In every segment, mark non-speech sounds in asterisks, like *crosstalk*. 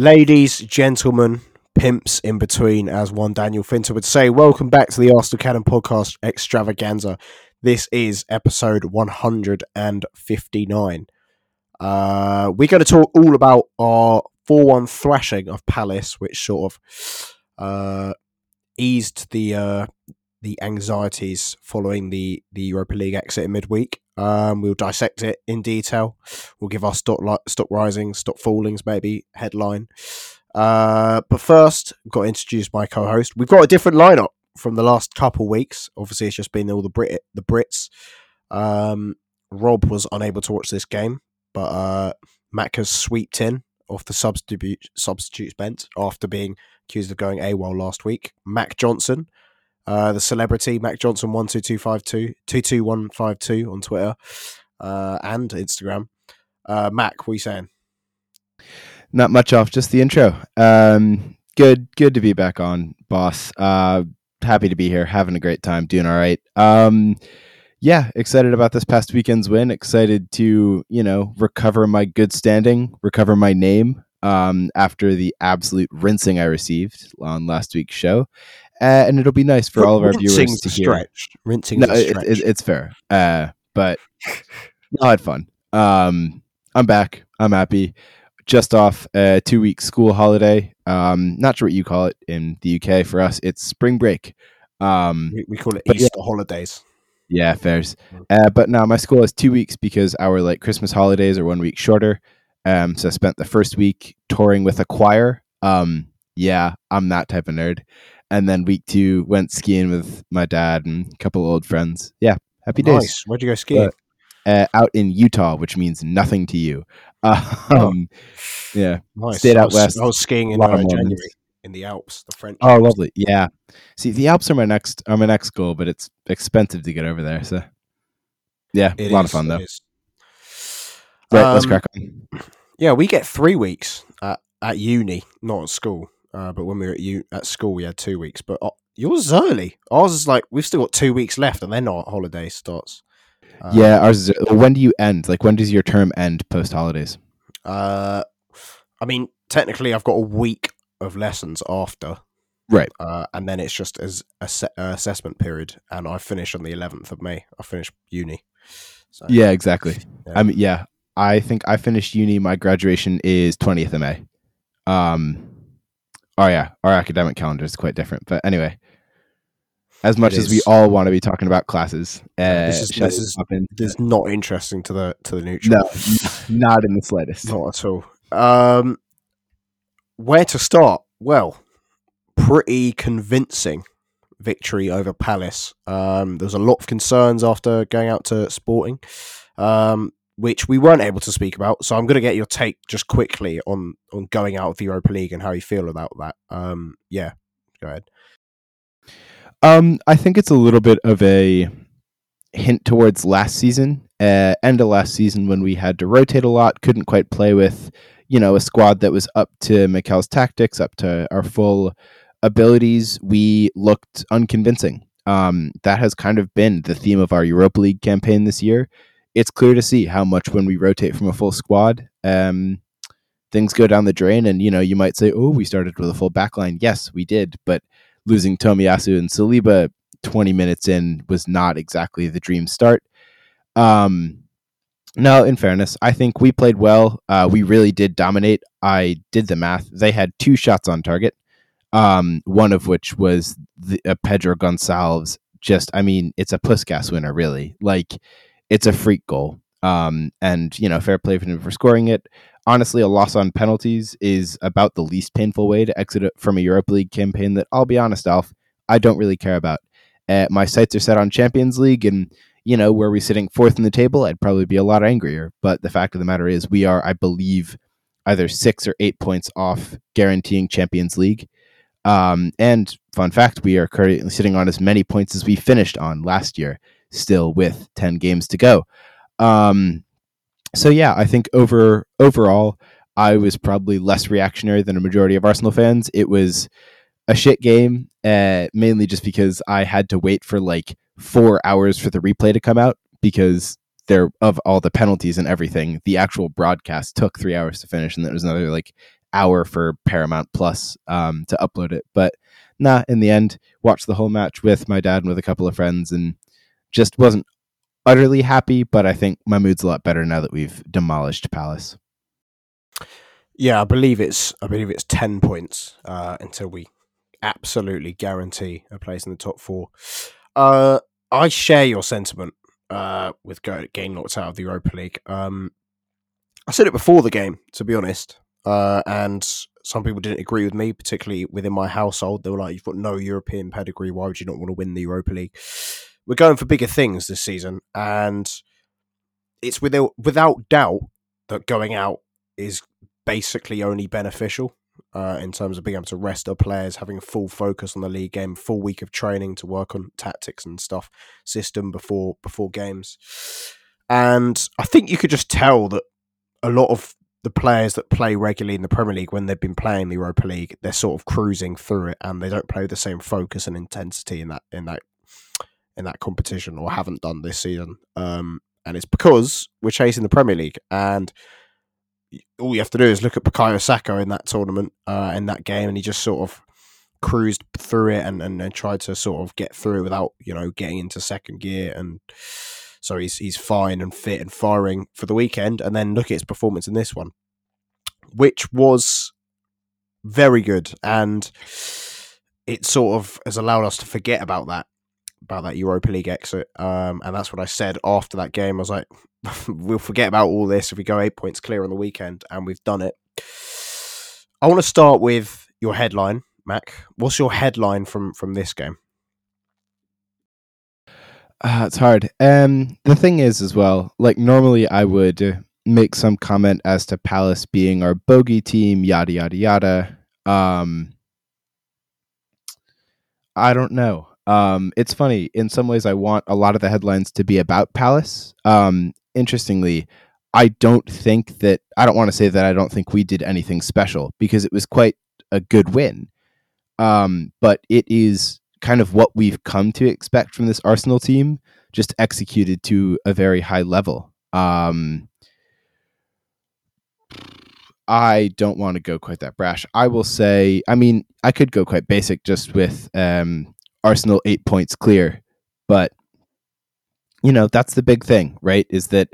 Ladies, gentlemen, pimps in between, as one Daniel Finton would say, welcome back to the Arsenal Cannon podcast extravaganza. This is episode 159. Uh, we're going to talk all about our 4 1 thrashing of Palace, which sort of uh, eased the uh, the anxieties following the, the Europa League exit in midweek. Um, we'll dissect it in detail. We'll give our stock li- stock risings, stock fallings, maybe headline. Uh, but first, I've got to introduce my co-host. We've got a different lineup from the last couple weeks. Obviously, it's just been all the Brit the Brits. Um, Rob was unable to watch this game, but uh, Mac has sweeped in off the substitute substitutes bench after being accused of going AWOL last week. Mac Johnson uh, the celebrity Mac Johnson one two two five two two two one five two on Twitter uh, and Instagram. Uh, Mac, what are you saying? Not much off, just the intro. Um, good, good to be back on, boss. Uh, happy to be here, having a great time, doing all right. Um, yeah, excited about this past weekend's win. Excited to you know recover my good standing, recover my name um, after the absolute rinsing I received on last week's show, uh, and it'll be nice for all of our viewers to hear. Stretched. Rinsing, no, it, it, it's fair, uh, but *laughs* I had fun. Um, I'm back. I'm happy. Just off a two week school holiday. Um, not sure what you call it in the UK. For us, it's spring break. Um, we, we call it Easter yeah. holidays. Yeah, fairs. Mm. Uh, but now my school has two weeks because our like Christmas holidays are one week shorter. Um, so I spent the first week touring with a choir. Um, yeah, I'm that type of nerd and then week two went skiing with my dad and a couple old friends. Yeah, happy days. Nice. Where'd you go skiing? Uh, out in Utah, which means nothing to you. *laughs* Um, yeah, nice. Stayed out I was, west. I was skiing in uh, January in the Alps, the French. Oh, Alps. lovely. Yeah. See, the Alps are my next are my next goal, but it's expensive to get over there. So, yeah, it a lot is, of fun though. Right, um, let's crack on. *clears throat* Yeah, we get three weeks at, at uni, not at school. Uh, but when we were at you at school, we had two weeks. But uh, yours is early. Ours is like we've still got two weeks left, and then our holiday starts. Um, yeah, ours is. When do you end? Like, when does your term end post holidays? Uh, I mean, technically, I've got a week of lessons after. Right. Uh, and then it's just as a se- uh, assessment period, and I finish on the 11th of May. I finish uni. So, yeah, exactly. Yeah. I mean, yeah, I think I finished uni. My graduation is 20th of May. Um, Oh yeah, our academic calendar is quite different. But anyway, as much as we all want to be talking about classes, uh, this is this is, this is not interesting to the to the neutral. No, not in the slightest. Not at all. Um, where to start? Well, pretty convincing victory over Palace. Um, there was a lot of concerns after going out to Sporting. Um, which we weren't able to speak about. So I'm going to get your take just quickly on on going out of the Europa League and how you feel about that. Um, yeah, go ahead. Um, I think it's a little bit of a hint towards last season, uh, end of last season when we had to rotate a lot, couldn't quite play with, you know, a squad that was up to Mikel's tactics, up to our full abilities. We looked unconvincing. Um, that has kind of been the theme of our Europa League campaign this year it's clear to see how much when we rotate from a full squad, um, things go down the drain. And you know, you might say, "Oh, we started with a full backline." Yes, we did, but losing Tomiyasu and Saliba 20 minutes in was not exactly the dream start. Um, no, in fairness, I think we played well. Uh, we really did dominate. I did the math. They had two shots on target, um, one of which was the, uh, Pedro Gonçalves. Just, I mean, it's a Puskas winner, really. Like it's a freak goal. Um, and you know, fair play for him for scoring it. Honestly, a loss on penalties is about the least painful way to exit from a Europa League campaign. That I'll be honest, Alf, I don't really care about. Uh, my sights are set on Champions League, and you know, were we sitting fourth in the table, I'd probably be a lot angrier. But the fact of the matter is, we are, I believe, either six or eight points off guaranteeing Champions League. Um, and fun fact, we are currently sitting on as many points as we finished on last year still with 10 games to go. Um, so yeah, I think over overall, I was probably less reactionary than a majority of Arsenal fans. It was a shit game, uh, mainly just because I had to wait for like four hours for the replay to come out because there of all the penalties and everything, the actual broadcast took three hours to finish, and then there was another like hour for Paramount Plus um, to upload it. But nah, in the end, watched the whole match with my dad and with a couple of friends, and just wasn't utterly happy. But I think my mood's a lot better now that we've demolished Palace. Yeah, I believe it's I believe it's ten points uh, until we absolutely guarantee a place in the top four. Uh, I share your sentiment uh, with getting knocked out of the Europa League. Um, I said it before the game, to be honest, uh, and some people didn't agree with me, particularly within my household. They were like, "You've got no European pedigree. Why would you not want to win the Europa League?" We're going for bigger things this season, and it's without without doubt that going out is basically only beneficial uh, in terms of being able to rest our players, having full focus on the league game, full week of training to work on tactics and stuff, system before before games. And I think you could just tell that a lot of the players that play regularly in the Premier League when they've been playing the Europa League, they're sort of cruising through it and they don't play with the same focus and intensity in that in that in that competition or haven't done this season. Um, and it's because we're chasing the Premier League and all you have to do is look at Bukayo Saka in that tournament, uh, in that game, and he just sort of cruised through it and, and, and tried to sort of get through without, you know, getting into second gear. And so he's he's fine and fit and firing for the weekend. And then look at his performance in this one, which was very good. And it sort of has allowed us to forget about that about that Europa League exit. Um, and that's what I said after that game. I was like, *laughs* we'll forget about all this if we go eight points clear on the weekend, and we've done it. I want to start with your headline, Mac. What's your headline from from this game? Uh, it's hard. Um, the thing is, as well, like normally I would make some comment as to Palace being our bogey team, yada yada yada. Um, I don't know. Um, it's funny. In some ways, I want a lot of the headlines to be about Palace. Um, interestingly, I don't think that I don't want to say that I don't think we did anything special because it was quite a good win. Um, but it is kind of what we've come to expect from this Arsenal team, just executed to a very high level. Um, I don't want to go quite that brash. I will say, I mean, I could go quite basic just with um, Arsenal eight points clear, but you know, that's the big thing, right? Is that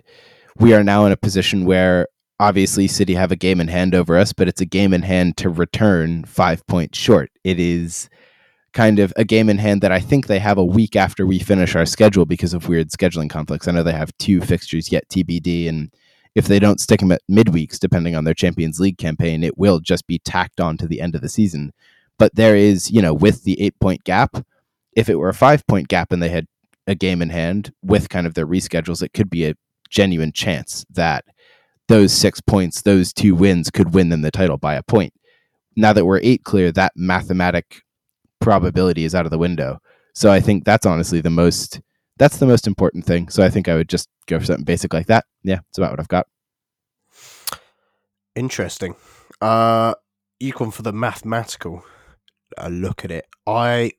we are now in a position where obviously City have a game in hand over us, but it's a game in hand to return five points short. It is kind of a game in hand that I think they have a week after we finish our schedule because of weird scheduling conflicts. I know they have two fixtures yet TBD, and if they don't stick them at midweeks, depending on their Champions League campaign, it will just be tacked on to the end of the season. But there is, you know, with the eight point gap, if it were a five point gap and they had a game in hand with kind of their reschedules, it could be a genuine chance that those six points, those two wins could win them the title by a point. Now that we're eight clear, that mathematic probability is out of the window. So I think that's honestly the most that's the most important thing. So I think I would just go for something basic like that. Yeah, it's about what I've got. Interesting. Uh you come for the mathematical uh, look at it. I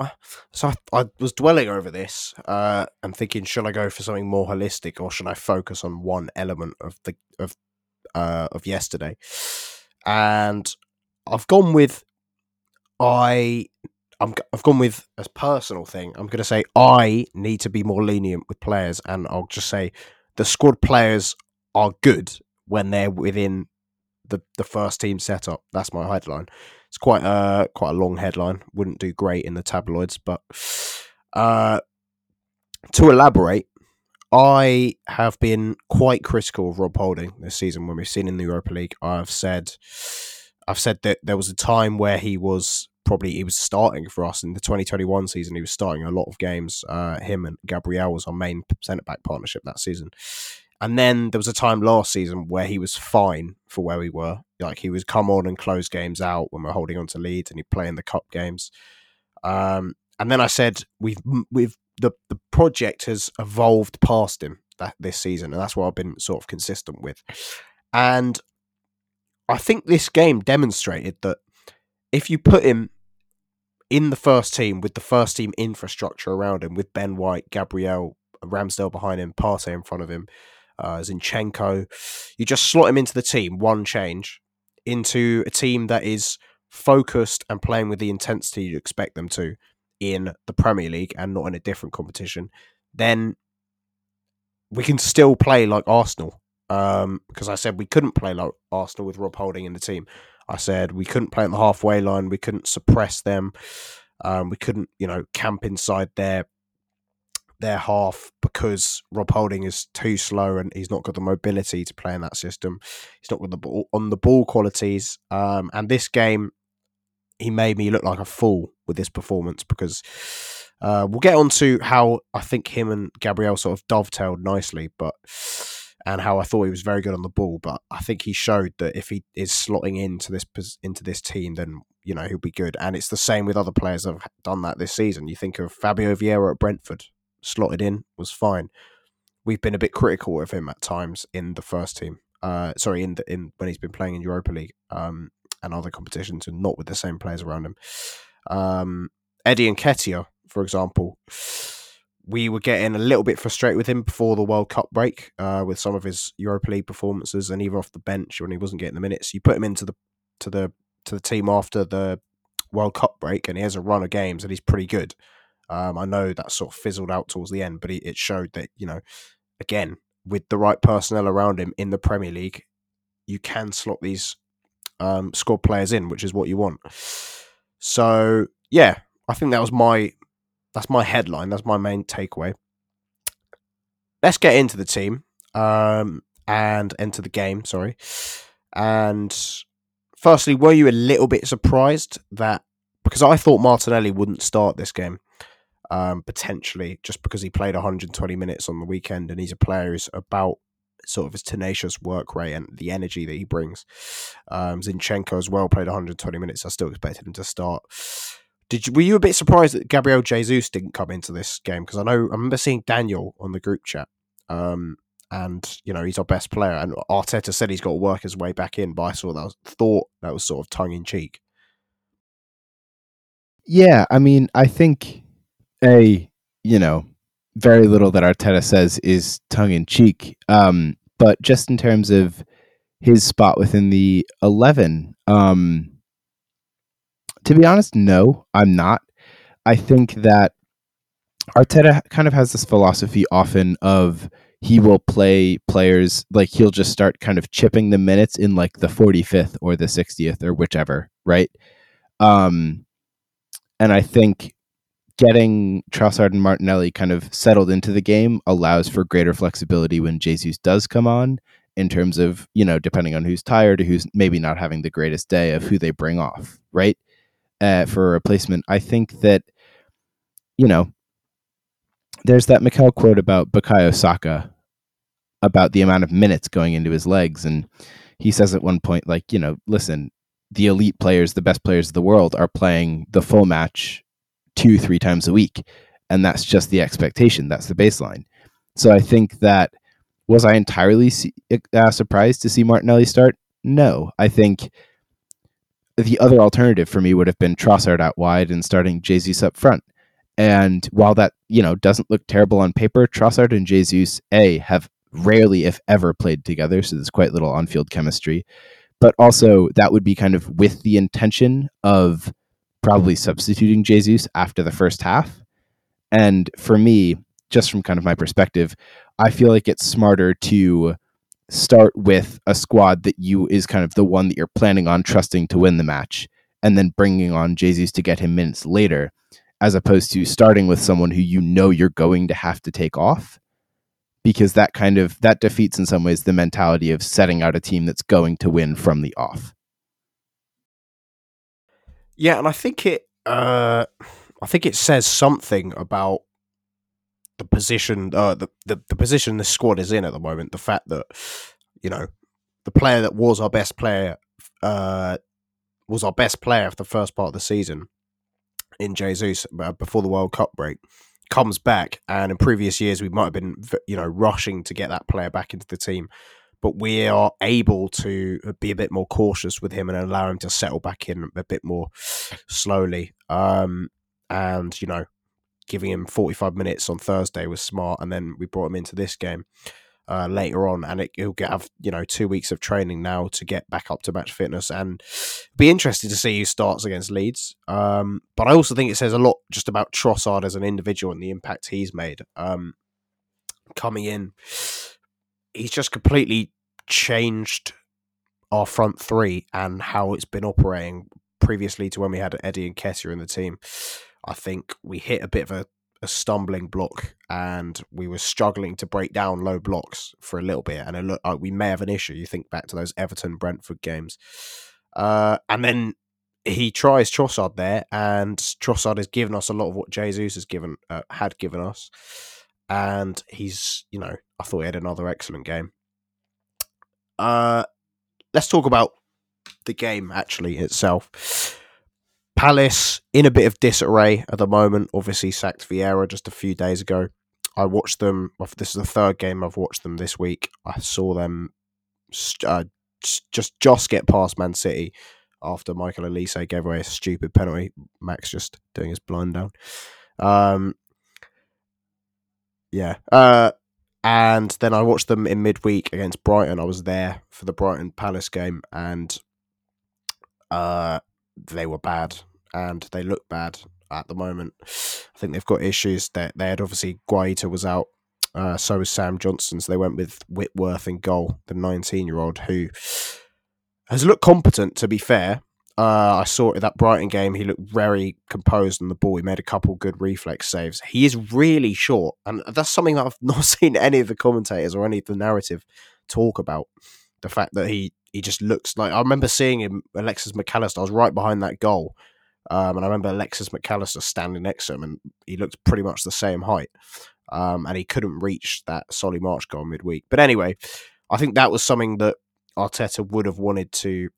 I, so I, I, was dwelling over this uh, and thinking, should I go for something more holistic or should I focus on one element of the of uh, of yesterday? And I've gone with I I'm, I've gone with a personal thing. I'm going to say I need to be more lenient with players, and I'll just say the squad players are good when they're within the the first team setup. That's my headline. It's quite a quite a long headline. Wouldn't do great in the tabloids, but uh, to elaborate, I have been quite critical of Rob Holding this season when we've seen in the Europa League. I've said I've said that there was a time where he was probably he was starting for us in the 2021 season. He was starting a lot of games. Uh, him and Gabriel was our main centre back partnership that season. And then there was a time last season where he was fine for where we were. Like he was come on and close games out when we're holding on to leads, and he'd play in the cup games. Um, and then I said we've we've the the project has evolved past him that this season, and that's what I've been sort of consistent with. And I think this game demonstrated that if you put him in the first team with the first team infrastructure around him, with Ben White, Gabriel, Ramsdale behind him, Partey in front of him, uh, Zinchenko. You just slot him into the team, one change, into a team that is focused and playing with the intensity you expect them to in the Premier League and not in a different competition, then we can still play like Arsenal. Um, because I said we couldn't play like Arsenal with Rob Holding in the team. I said we couldn't play on the halfway line. We couldn't suppress them. Um, we couldn't, you know, camp inside their their half because Rob Holding is too slow and he's not got the mobility to play in that system. He's not got the ball on the ball qualities. Um, and this game, he made me look like a fool with this performance because uh, we'll get on to how I think him and Gabriel sort of dovetailed nicely, but and how I thought he was very good on the ball. But I think he showed that if he is slotting into this into this team, then you know he'll be good. And it's the same with other players that have done that this season. You think of Fabio Vieira at Brentford, slotted in was fine. We've been a bit critical of him at times in the first team. Uh, sorry, in the in when he's been playing in Europa League um, and other competitions, and not with the same players around him. Um, Eddie Nketiah for example, we were getting a little bit frustrated with him before the World Cup break uh, with some of his Europa League performances, and either off the bench when he wasn't getting the minutes. You put him into the to the to the team after the World Cup break, and he has a run of games, and he's pretty good. Um, I know that sort of fizzled out towards the end, but he, it showed that you know, again, with the right personnel around him in the Premier League, you can slot these um, squad players in, which is what you want. So yeah, I think that was my that's my headline. That's my main takeaway. Let's get into the team um, and enter the game. Sorry. And firstly, were you a little bit surprised that because I thought Martinelli wouldn't start this game um, potentially just because he played 120 minutes on the weekend and he's a player who's about sort of his tenacious work rate and the energy that he brings. Um, Zinchenko as well played 120 minutes. I still expected him to start. Did you, were you a bit surprised that Gabriel Jesus didn't come into this game? Because I know I remember seeing Daniel on the group chat, um, and you know he's our best player, and Arteta said he's got to work his way back in. But I saw that was, thought that was sort of tongue in cheek. Yeah, I mean, I think a you know very little that Arteta says is tongue in cheek, um, but just in terms of his spot within the eleven. Um, to be honest, no, I'm not. I think that Arteta kind of has this philosophy often of he will play players like he'll just start kind of chipping the minutes in like the 45th or the 60th or whichever, right? Um, and I think getting Trossard and Martinelli kind of settled into the game allows for greater flexibility when Jesus does come on in terms of, you know, depending on who's tired who's maybe not having the greatest day of who they bring off, right? uh, for a replacement. I think that, you know, there's that Mikel quote about Bukayo Saka about the amount of minutes going into his legs. And he says at one point, like, you know, listen, the elite players, the best players of the world are playing the full match two, three times a week. And that's just the expectation. That's the baseline. So I think that was I entirely uh, surprised to see Martinelli start? No. I think the other alternative for me would have been Trossard out wide and starting Jesus up front. And while that, you know, doesn't look terrible on paper, Trossard and Jesus, A, have rarely, if ever, played together. So there's quite little on field chemistry. But also, that would be kind of with the intention of probably substituting Jesus after the first half. And for me, just from kind of my perspective, I feel like it's smarter to start with a squad that you is kind of the one that you're planning on trusting to win the match and then bringing on Jesus to get him minutes later as opposed to starting with someone who you know you're going to have to take off because that kind of that defeats in some ways the mentality of setting out a team that's going to win from the off. Yeah, and I think it uh I think it says something about the position, uh, the, the the position the squad is in at the moment. The fact that you know the player that was our best player, uh, was our best player for the first part of the season in Jesus uh, before the World Cup break comes back, and in previous years we might have been you know rushing to get that player back into the team, but we are able to be a bit more cautious with him and allow him to settle back in a bit more slowly. Um, and you know giving him 45 minutes on Thursday was smart, and then we brought him into this game. uh, later on, and it, he'll get, have you know two weeks of training now to get back up to match fitness, and be interested to see who starts against Leeds. Um, but I also think it says a lot just about Trossard as an individual and the impact he's made. Um, coming in, he's just completely changed our front three and how it's been operating previously to when we had Eddie and Nketiah in the team. I think we hit a bit of a, a stumbling block and we were struggling to break down low blocks for a little bit. And it looked like we may have an issue. You think back to those Everton Brentford games. Uh, and then he tries Trossard there, and Trossard has given us a lot of what Jesus has given uh, had given us. And he's, you know, I thought he had another excellent game. Uh, let's talk about the game actually itself. Palace in a bit of disarray at the moment. Obviously, sacked Vieira just a few days ago. I watched them. This is the third game I've watched them this week. I saw them uh, just just get past Man City after Michael Olise gave away a stupid penalty. Max just doing his blind down. Um, yeah. Uh, and then I watched them in midweek against Brighton. I was there for the Brighton Palace game, and uh, they were bad and they look bad at the moment. I think they've got issues. That they, had obviously Guaita was out, uh, so was Sam Johnstone. So they went with Whitworth in goal, the 19 year old who has looked competent. To be fair, uh, I saw it that Brighton game. He looked very composed on the ball. He made a couple good reflex saves. He is really short, and that's something that I've *laughs* not seen any of the commentators or any of the narrative talk about. The fact that he he just looks like I remember seeing him, Alexis Mac Allister. I was right behind that goal, um, and I remember Alexis Mac Allister standing next to him, and he looked pretty much the same height. Um, and he couldn't reach that Solly March goal midweek. But anyway, I think that was something that Arteta would have wanted to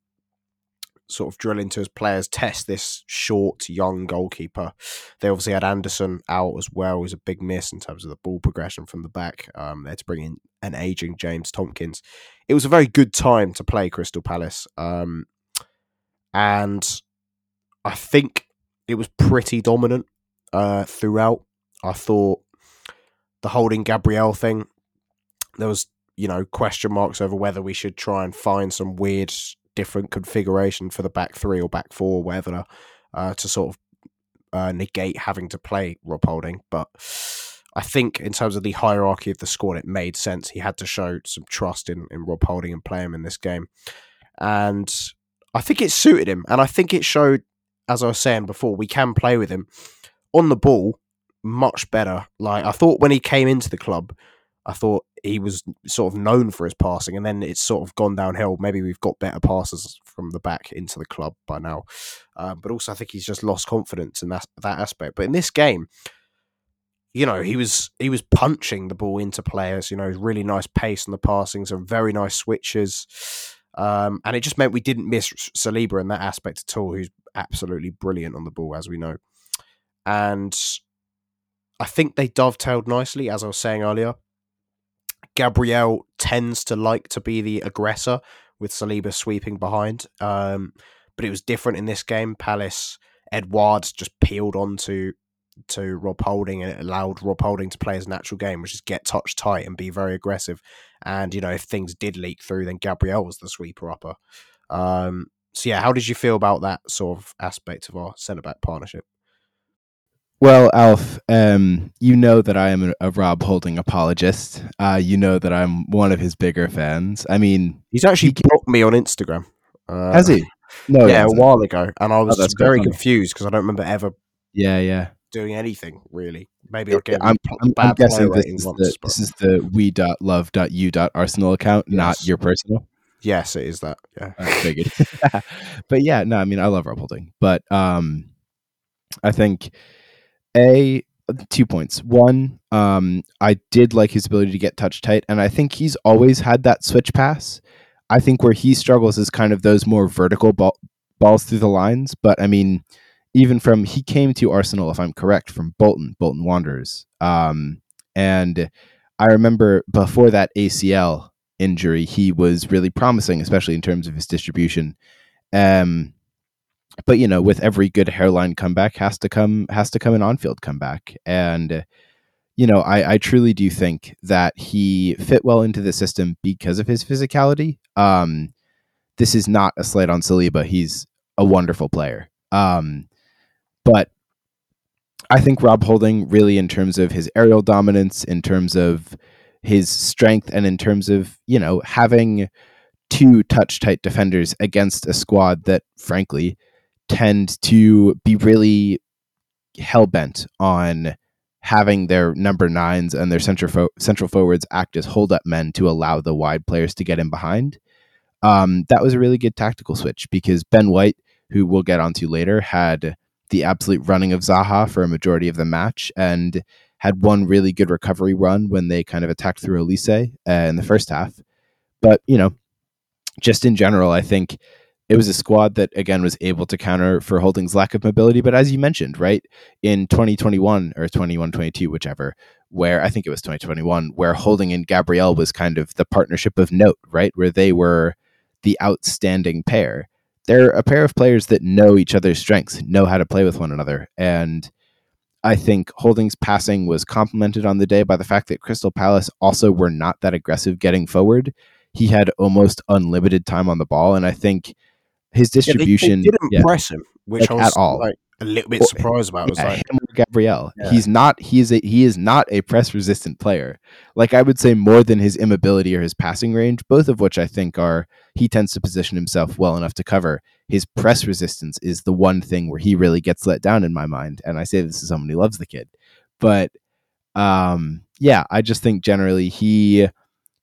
sort of drill into his players, test this short, young goalkeeper. They obviously had Andersen out as well, it was a big miss in terms of the ball progression from the back. Um, they had to bring in an aging James Tomkins. It was a very good time to play Crystal Palace. Um, and I think it was pretty dominant uh, throughout. I thought the holding Gabriel thing, there was, you know, question marks over whether we should try and find some weird different configuration for the back three or back four, or whatever, uh, to sort of uh, negate having to play Rob Holding. But I think in terms of the hierarchy of the squad, it made sense. He had to show some trust in, in Rob Holding and play him in this game. And I think it suited him. And I think it showed, as I was saying before, we can play with him on the ball much better. Like I thought when he came into the club, I thought he was sort of known for his passing, and then it's sort of gone downhill. Maybe we've got better passes from the back into the club by now, um, but also I think he's just lost confidence in that that aspect. But in this game, you know, he was he was punching the ball into players. You know, really nice pace on the passing, some very nice switches, um, and it just meant we didn't miss Saliba in that aspect at all. Who's absolutely brilliant on the ball, as we know, and I think they dovetailed nicely, as I was saying earlier. Gabriel tends to like to be the aggressor with Saliba sweeping behind. Um, but it was different in this game. Palace, Edouard just peeled onto to Rob Holding and it allowed Rob Holding to play his natural game, which is get touch tight and be very aggressive. And, you know, if things did leak through, then Gabriel was the sweeper upper. Um, so, yeah, how did you feel about that sort of aspect of our centre back partnership? Well, Alf, um, you know that I am a, a Rob Holding apologist. Uh, you know that I'm one of his bigger fans. I mean, he's actually he blocked me on Instagram. Uh, has he? No, yeah, a while ago, and I was oh, very confused because I don't remember ever. Yeah, yeah. Doing anything really. Maybe I'll get. I'm, I'm, I'm guessing this is, once, the, but... this is the we.love.u. Arsenal account, yes. not your personal. Yes, it is that. Yeah, I figured. *laughs* but yeah, no, I mean, I love Rob Holding, but um, I think a two points. One, um, I did like his ability to get touch tight, and I think he's always had that switch pass. I think where he struggles is kind of those more vertical ball, balls through the lines. But I mean, even from he came to Arsenal, if I'm correct, from Bolton, Bolton Wanderers, um, and I remember before that ACL injury, he was really promising, especially in terms of his distribution. Um, but you know, with every good hairline comeback has to come has to come an on-field comeback, and you know, I, I truly do think that he fit well into the system because of his physicality. Um, this is not a slight on Saliba. He's a wonderful player. Um, but I think Rob Holding really in terms of his aerial dominance, in terms of his strength, and in terms of, you know, having two touch tight defenders against a squad that frankly tend to be really hell bent on having their number nines and their central fo- central forwards act as hold up men to allow the wide players to get in behind. Um, that was a really good tactical switch because Ben White, who we'll get onto later, had the absolute running of Zaha for a majority of the match and had one really good recovery run when they kind of attacked through Olise uh, in the first half. But you know, just in general, I think it was a squad that again was able to counter for Holding's lack of mobility. But as you mentioned, right in 2021 or 21, 22, whichever, where I think it was 2021, where Holding and Gabriel was kind of the partnership of note, right, where they were the outstanding pair. They're a pair of players that know each other's strengths, know how to play with one another, and I think Holding's passing was complemented on the day by the fact that Crystal Palace also were not that aggressive getting forward. He had almost unlimited time on the ball, and I think his distribution yeah, they, they didn't press him, which like, I was at all. like a little bit surprised about. I was yeah, like, Gabriel. Yeah. He's not. He is a. He is not a press resistant player. Like I would say, more than his immobility or his passing range, both of which I think are. He tends to position himself well enough to cover. His press resistance is the one thing where he really gets let down in my mind. And I say this as someone who loves the kid, but um, yeah, I just think generally he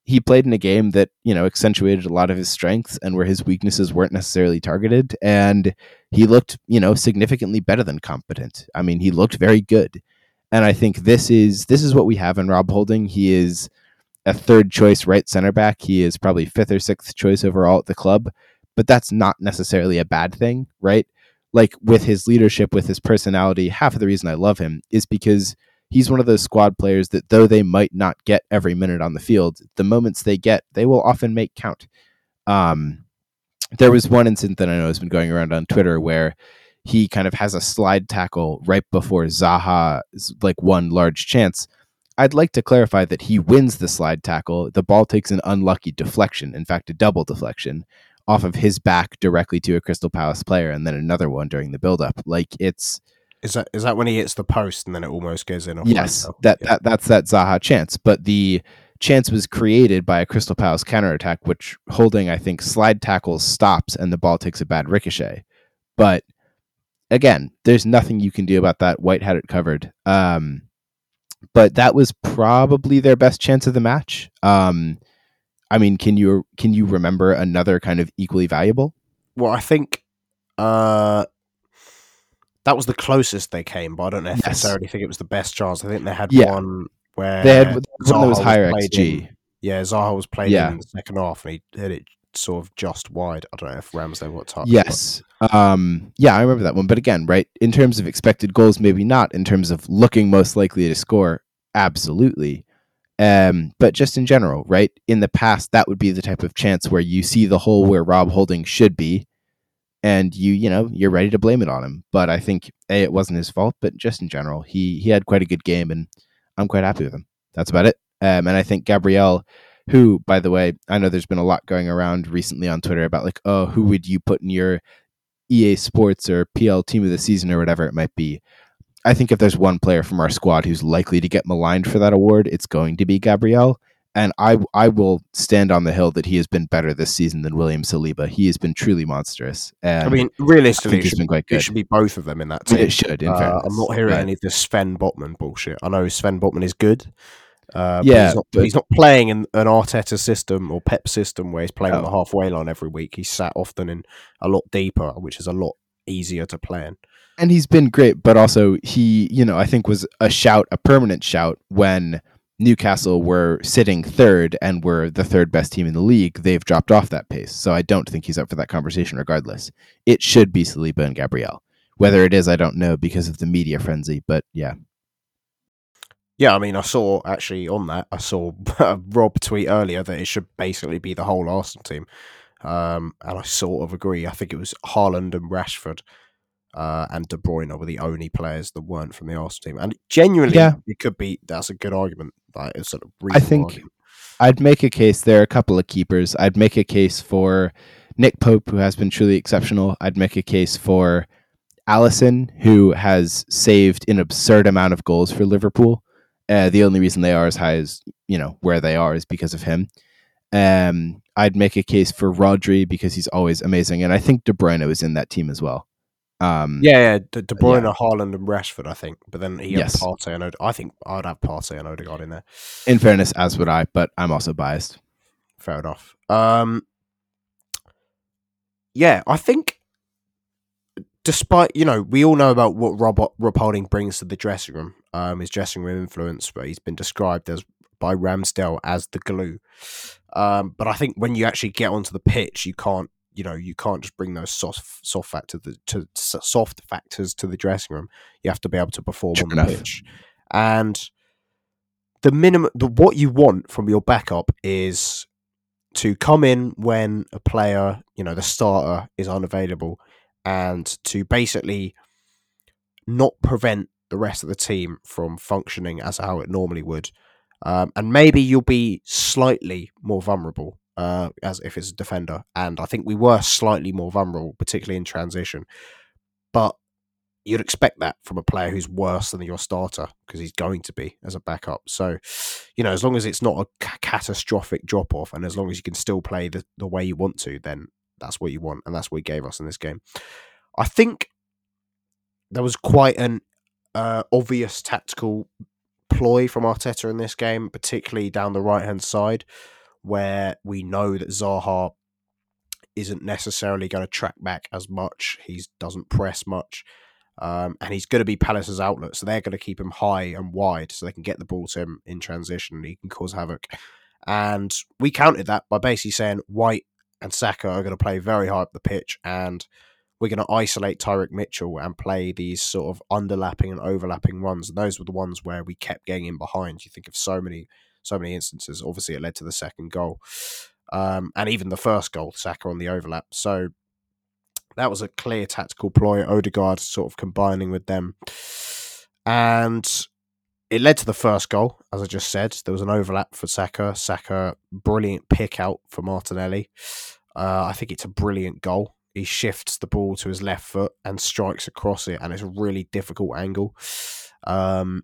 he played in a game that you know accentuated a lot of his strengths and where his weaknesses weren't necessarily targeted. And he looked you know significantly better than competent. I mean he looked very good. And i think this is this is what we have in rob holding. He is a third choice right center back. He is probably fifth or sixth choice overall at the club. But that's not necessarily a bad thing right? Like with his leadership with his personality half of the reason i love him is because he's one of those squad players that though they might not get every minute on the field, the moments they get, they will often make count. Um, there was one incident that I know has been going around on Twitter where he kind of has a slide tackle right before Zaha's like one large chance. I'd like to clarify that he wins the slide tackle. The ball takes an unlucky deflection, in fact, a double deflection off of his back directly to a Crystal Palace player, and then another one during the build-up. Like it's is that is that when he hits the post and then it almost goes in? Yes, that, Yeah. that that's that Zaha chance. But the chance was created by a Crystal Palace counterattack, which holding, I think, slide tackles stops and the ball takes a bad ricochet. But again, there's nothing you can do about that. White had it covered. Um, but that was probably their best chance of the match. Um, I mean, can you can you remember another kind of equally valuable? Well, I think uh, that was the closest they came, but I don't Yes. necessarily think it was the best chance. I think they had Yeah. one where They had one that was higher played XG. in- yeah, Zaha was played Yeah. in the second half and he hit it sort of just wide. I don't know if Ramsdale what touch. Yes. Um, yeah, I remember that one. But again, right, in terms of expected goals, maybe not. In terms of looking most likely to score, absolutely. Um, but just in general, right? In the past, that would be the type of chance where you see the hole where Rob Holding should be, and you, you know, you're ready to blame it on him. But I think a it wasn't his fault, but just in general, he he had quite a good game, and I'm quite happy with him. That's about it. Um, and I think Gabriel, who, by the way, I know there's been a lot going around recently on Twitter about like, oh, who would you put in your EA Sports or PL Team of the Season or whatever it might be. I think if there's one player from our squad who's likely to get maligned for that award, it's going to be Gabriel. And I I will stand on the hill that he has been better this season than William Saliba. He has been truly monstrous. And I mean, realistically, think it should, it should be both of them in that I team. it should, in Uh, fairness. I'm not hearing but- any of this Sven Botman bullshit. I know Sven Botman is good. Uh, but Yeah, he's not, but- he's not playing in an Arteta system or Pep system where he's playing on the halfway line every week. He's sat often in a lot deeper, which is a lot easier to play in. and he's been great, but also he, you know, I think was a shout, a permanent shout when Newcastle were sitting third and were the third best team in the league. They've dropped off that pace, so I don't think he's up for that conversation. Regardless, it should be Saliba and Gabriel. Whether it is, I don't know because of the media frenzy. But yeah, Yeah, I mean, I saw actually on that, I saw *laughs* Rob tweet earlier that it should basically be the whole Arsenal team. Um, and I sort of agree. I think it was Haaland and Rashford. uh, and De Bruyne were the only players that weren't from the Arsenal team. And genuinely, Yeah. it could be that's a good argument. Like it's sort of I think-. I'd make a case. There are a couple of keepers. I'd make a case for Nick Pope, who has been truly exceptional. I'd make a case for Alisson, who has saved an absurd amount of goals for Liverpool. Uh, the only reason they are as high as you know where they are is because of him. Um, I'd make a case for Rodri because he's always amazing, and I think De Bruyne was in that team as well. Um, Yeah, yeah, De, De Bruyne, yeah. Haaland, and Rashford, I think. But then he had Yes. Partey and Ode- I think I'd have Partey and Odegaard in there. In fairness, as would I, but I'm also biased. Fair enough. Um, yeah, I think, despite you know, we all know about what Rob Rob Holding brings to the dressing room, um, his dressing room influence, but he's been described as by Ramsdale as the glue. Um, but I think when you actually get onto the pitch, you can't, you know, you can't just bring those soft soft factors to, to soft factors to the dressing room. You have to be able to perform True on the enough. pitch, and the minimum, the what you want from your backup is to come in when a player, you know, the starter is unavailable and to basically not prevent the rest of the team from functioning as how it normally would. Um, and maybe you'll be slightly more vulnerable uh, as if it's a defender. And I think we were slightly more vulnerable, particularly in transition. But you'd expect that from a player who's worse than your starter because he's going to be as a backup. So, you know, as long as it's not a catastrophic drop off and as long as you can still play the, the way you want to, then that's what you want. And that's what he gave us in this game. I think there was quite an uh, obvious tactical ploy from Arteta in this game, particularly down the right hand side, where we know that Zaha isn't necessarily going to track back as much. He doesn't press much. Um, and he's going to be Palace's outlet, so they're going to keep him high and wide so they can get the ball to him in transition and he can cause havoc. And we countered that by basically saying White and Saka are going to play very high up the pitch and we're going to isolate Tyrick Mitchell and play these sort of underlapping and overlapping runs. And those were the ones where we kept getting in behind. You think of so many, so many instances. Obviously, it led to the second goal, um, and even the first goal, Saka on the overlap. So that was a clear tactical ploy. Odegaard sort of combining with them, and it led to the first goal. As I just said, there was an overlap for Saka. Saka, brilliant pick out for Martinelli. Uh, I think it's a brilliant goal. He shifts the ball to his left foot and strikes across it, and it's a really difficult angle um,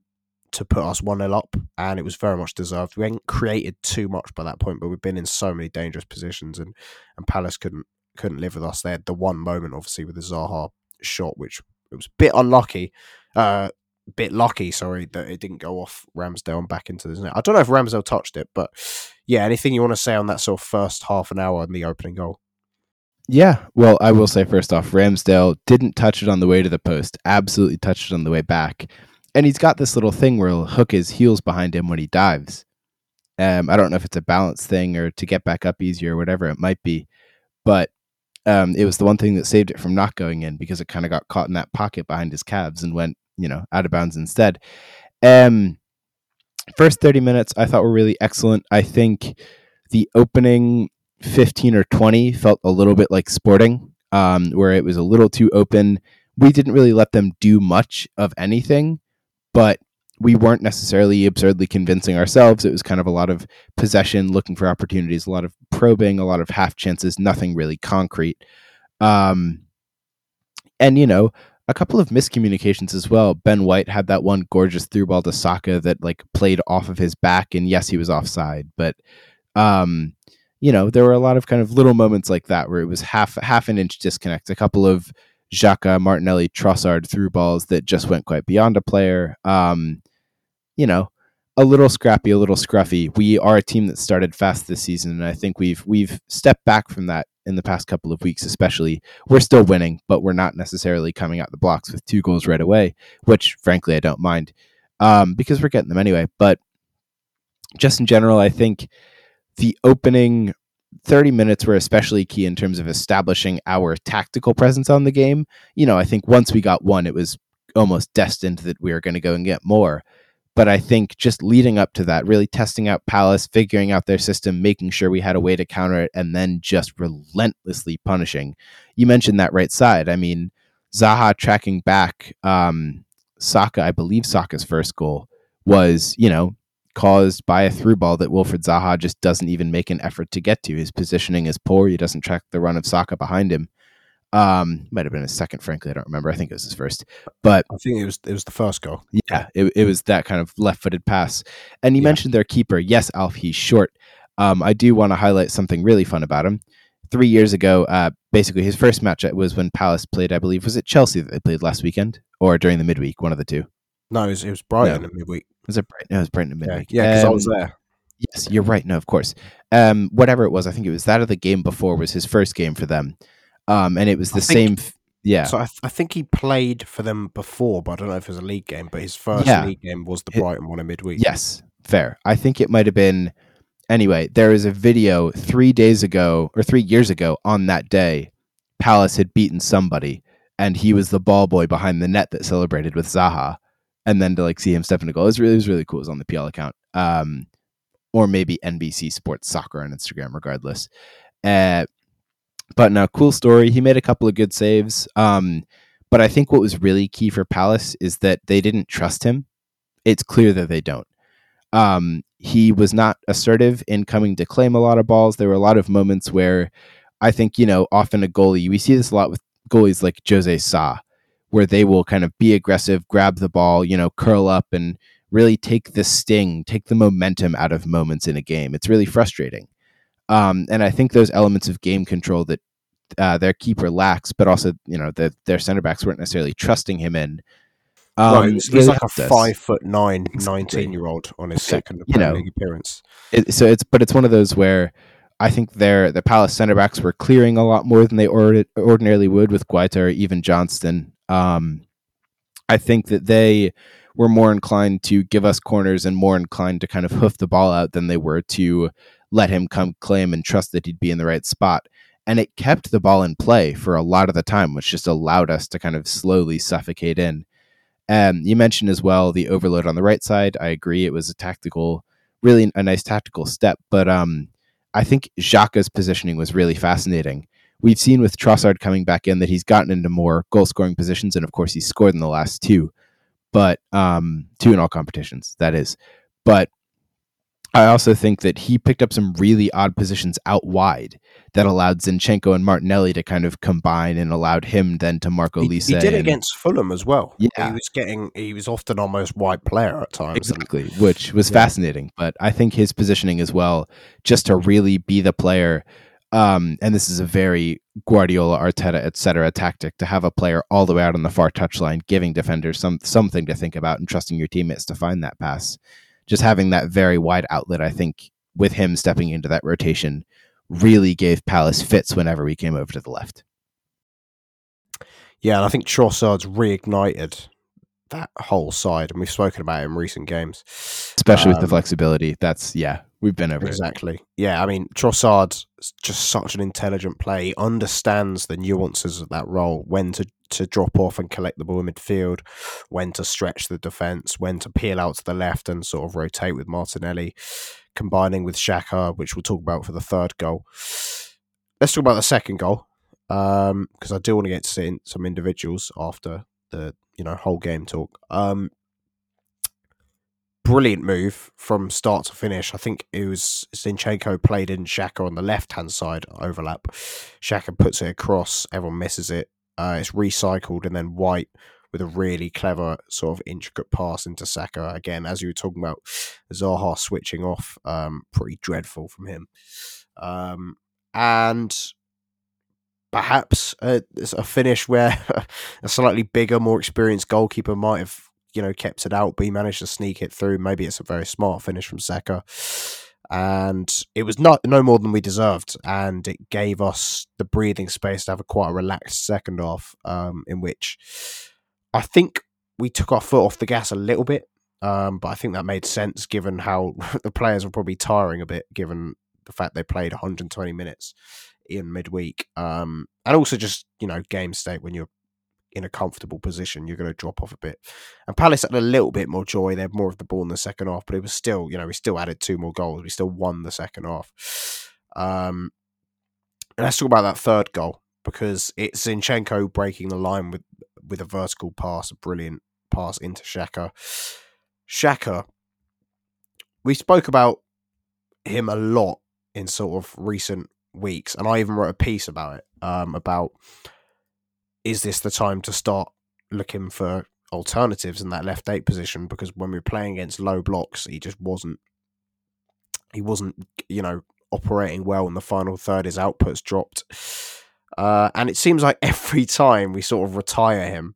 to put us 1 0 up. And it was very much deserved. We hadn't created too much by that point, but we've been in so many dangerous positions, and, and Palace couldn't couldn't live with us. They had the one moment, obviously, with the Zaha shot, which it was a bit unlucky. Uh, bit lucky, sorry, that it didn't go off Ramsdale and back into the net. I don't know if Ramsdale touched it, but yeah, anything you want to say on that sort of first half an hour and the opening goal? Yeah, well, I will say first off, Ramsdale didn't touch it on the way to the post. Absolutely touched it on the way back, and he's got this little thing where he'll hook his heels behind him when he dives. Um, I don't know if it's a balance thing or to get back up easier or whatever it might be, but um, it was the one thing that saved it from not going in because it kind of got caught in that pocket behind his calves and went, you know, out of bounds instead. Um, first 30 minutes I thought were really excellent. I think the opening 15 or 20 felt a little bit like sporting, um, where it was a little too open. We didn't really let them do much of anything, but we weren't necessarily absurdly convincing ourselves. It was kind of a lot of possession, looking for opportunities, a lot of probing, a lot of half chances, nothing really concrete. Um, and, you know, a couple of miscommunications as well. Ben White had that one gorgeous through ball to Saka that like played off of his back, and yes, he was offside, but um, you know, there were a lot of kind of little moments like that where it was half half an inch disconnect. A couple of Xhaka, Martinelli, Trossard through balls that just went quite beyond a player. Um, you know, a little scrappy, a little scruffy. We are a team that started fast this season, and I think we've we've stepped back from that in the past couple of weeks, especially. We're still winning, but we're not necessarily coming out the blocks with two goals right away, which frankly I don't mind um, because we're getting them anyway. But just in general, I think the opening 30 minutes were especially key in terms of establishing our tactical presence on the game. You know, I think once we got one, it was almost destined that we were going to go and get more. But I think just leading up to that, really testing out Palace, figuring out their system, making sure we had a way to counter it, and then just relentlessly punishing. You mentioned that right side. I mean, Zaha tracking back um, Saka, I believe Saka's first goal was, you know, caused by a through ball that Wilfried Zaha just doesn't even make an effort to get to. His positioning is poor. He doesn't track the run of Saka behind him. Um, might have been his second, frankly. I don't remember. I think it was his first. But I think it was it was the first goal. yeah, it, it was that kind of left footed pass. And you Yeah. mentioned their keeper. Yes, Alf, he's short. Um, I do want to highlight something really fun about him. Three years ago, uh, basically his first match was when Palace played, I believe, was it Chelsea that they played last weekend or during the midweek, one of the two. No, it was, it was Brighton in midweek. Was it Brighton? No, it was Brighton in Yeah, midweek. yeah, because I was Um, there. Yes, you're right. No, of course. Um, whatever it was, I think it was that of the game before was his first game for them. Um, and it was the think- same. f- Yeah, So I, th- I think he played for them before, but I don't know if it was a league game. But his first Yeah. league game was the It- Brighton one in midweek. Yes, fair. I think it might have been. Anyway, there is a video three days ago or three years ago on that day. Palace had beaten somebody, and he was the ball boy behind the net that celebrated with Zaha. And then to like see him step in a goal, was really, it was really cool. It was on the PL account, um, or maybe NBC Sports Soccer on Instagram. Regardless, uh, but no, cool story. He made a couple of good saves. Um, but I think what was really key for Palace is that they didn't trust him. It's clear that they don't. Um, he was not assertive in coming to claim a lot of balls. There were a lot of moments where I think, you know, often a goalie, we see this a lot with goalies like Jose Sa, where they will kind of be aggressive, grab the ball, you know, curl up and really take the sting, take the momentum out of moments in a game. It's really frustrating. Um, and I think those elements of game control that uh, their keeper lacks, but also, you know, the, their center backs weren't necessarily trusting him in. Um, he's, he's really like a five foot nine, Exactly. 19 year old on his second you Premier know, League appearance. it, so it's but it's one of those where I think their the Palace center backs were clearing a lot more than they or, ordinarily would with Guaita or even Johnstone. Um, I think that they were more inclined to give us corners and more inclined to kind of hoof the ball out than they were to let him come claim and trust that he'd be in the right spot. And it kept the ball in play for a lot of the time, which just allowed us to kind of slowly suffocate in. Um, you mentioned as well the overload on the right side. I agree. It was a tactical, really a nice tactical step. But um, I think Xhaka's positioning was really fascinating. We've seen with Trossard coming back in that he's gotten into more goal scoring positions, and of course he's scored in the last two, but um, two in all competitions, that is. But I also think that he picked up some really odd positions out wide that allowed Zinchenko and Martinelli to kind of combine and allowed him then to Marco He, Lise. he did and- against Fulham as well. Yeah. He was getting, he was often our most wide player at times. Exactly, which was Yeah. fascinating. But I think his positioning as well, just to really be the player. Um, and this is a very Guardiola, Arteta, etc. tactic to have a player all the way out on the far touchline, giving defenders some something to think about and trusting your teammates to find that pass. Just having that very wide outlet, I think, with him stepping into that rotation, really gave Palace fits whenever we came over to the left. Yeah, and I think Trossard's reignited that whole side, and we've spoken about it in recent games. Especially with the Um, flexibility. That's yeah, we've been over it. Exactly. Yeah, I mean, Trossard's just such an intelligent play. He understands the nuances of that role, when to, to drop off and collect the ball in midfield, when to stretch the defence, when to peel out to the left and sort of rotate with Martinelli, combining with Xhaka, which we'll talk about for the third goal. Let's talk about the second goal, because I do want to get to some individuals after the you know whole game talk. Um, brilliant move from start to finish. I think it was Zinchenko played in Xhaka on the left hand side overlap. Xhaka puts it across, everyone misses it. Uh, it's recycled, and then White with a really clever sort of intricate pass into Saka. Again, as you were talking about, Zaha switching off, um, pretty dreadful from him. Um, and perhaps a, it's a finish where *laughs* a slightly bigger, more experienced goalkeeper might have you know kept it out, but he managed to sneak it through. Maybe it's a very smart finish from Saka, and it was not no more than we deserved, and it gave us the breathing space to have a quite a relaxed second half, um, in which I think we took our foot off the gas a little bit, um, but I think that made sense given how *laughs* the players were probably tiring a bit, given the fact they played 120 minutes in midweek, um, and also just you know game state when you're in a comfortable position, you're going to drop off a bit. And Palace had a little bit more joy; they had more of the ball in the second half, but it was still, you know, we still added two more goals. We still won the second half. Um, and let's talk about that third goal because it's Zinchenko breaking the line with with a vertical pass, a brilliant pass into Xhaka. Xhaka, we spoke about him a lot in sort of recent weeks, and I even wrote a piece about it. Um, about is this the time to start looking for alternatives in that left eight position? Because when we were playing against low blocks, he just wasn't. He wasn't, you know, operating well in the final third. His outputs dropped. Uh, and it seems like *laughs* every time we sort of retire him,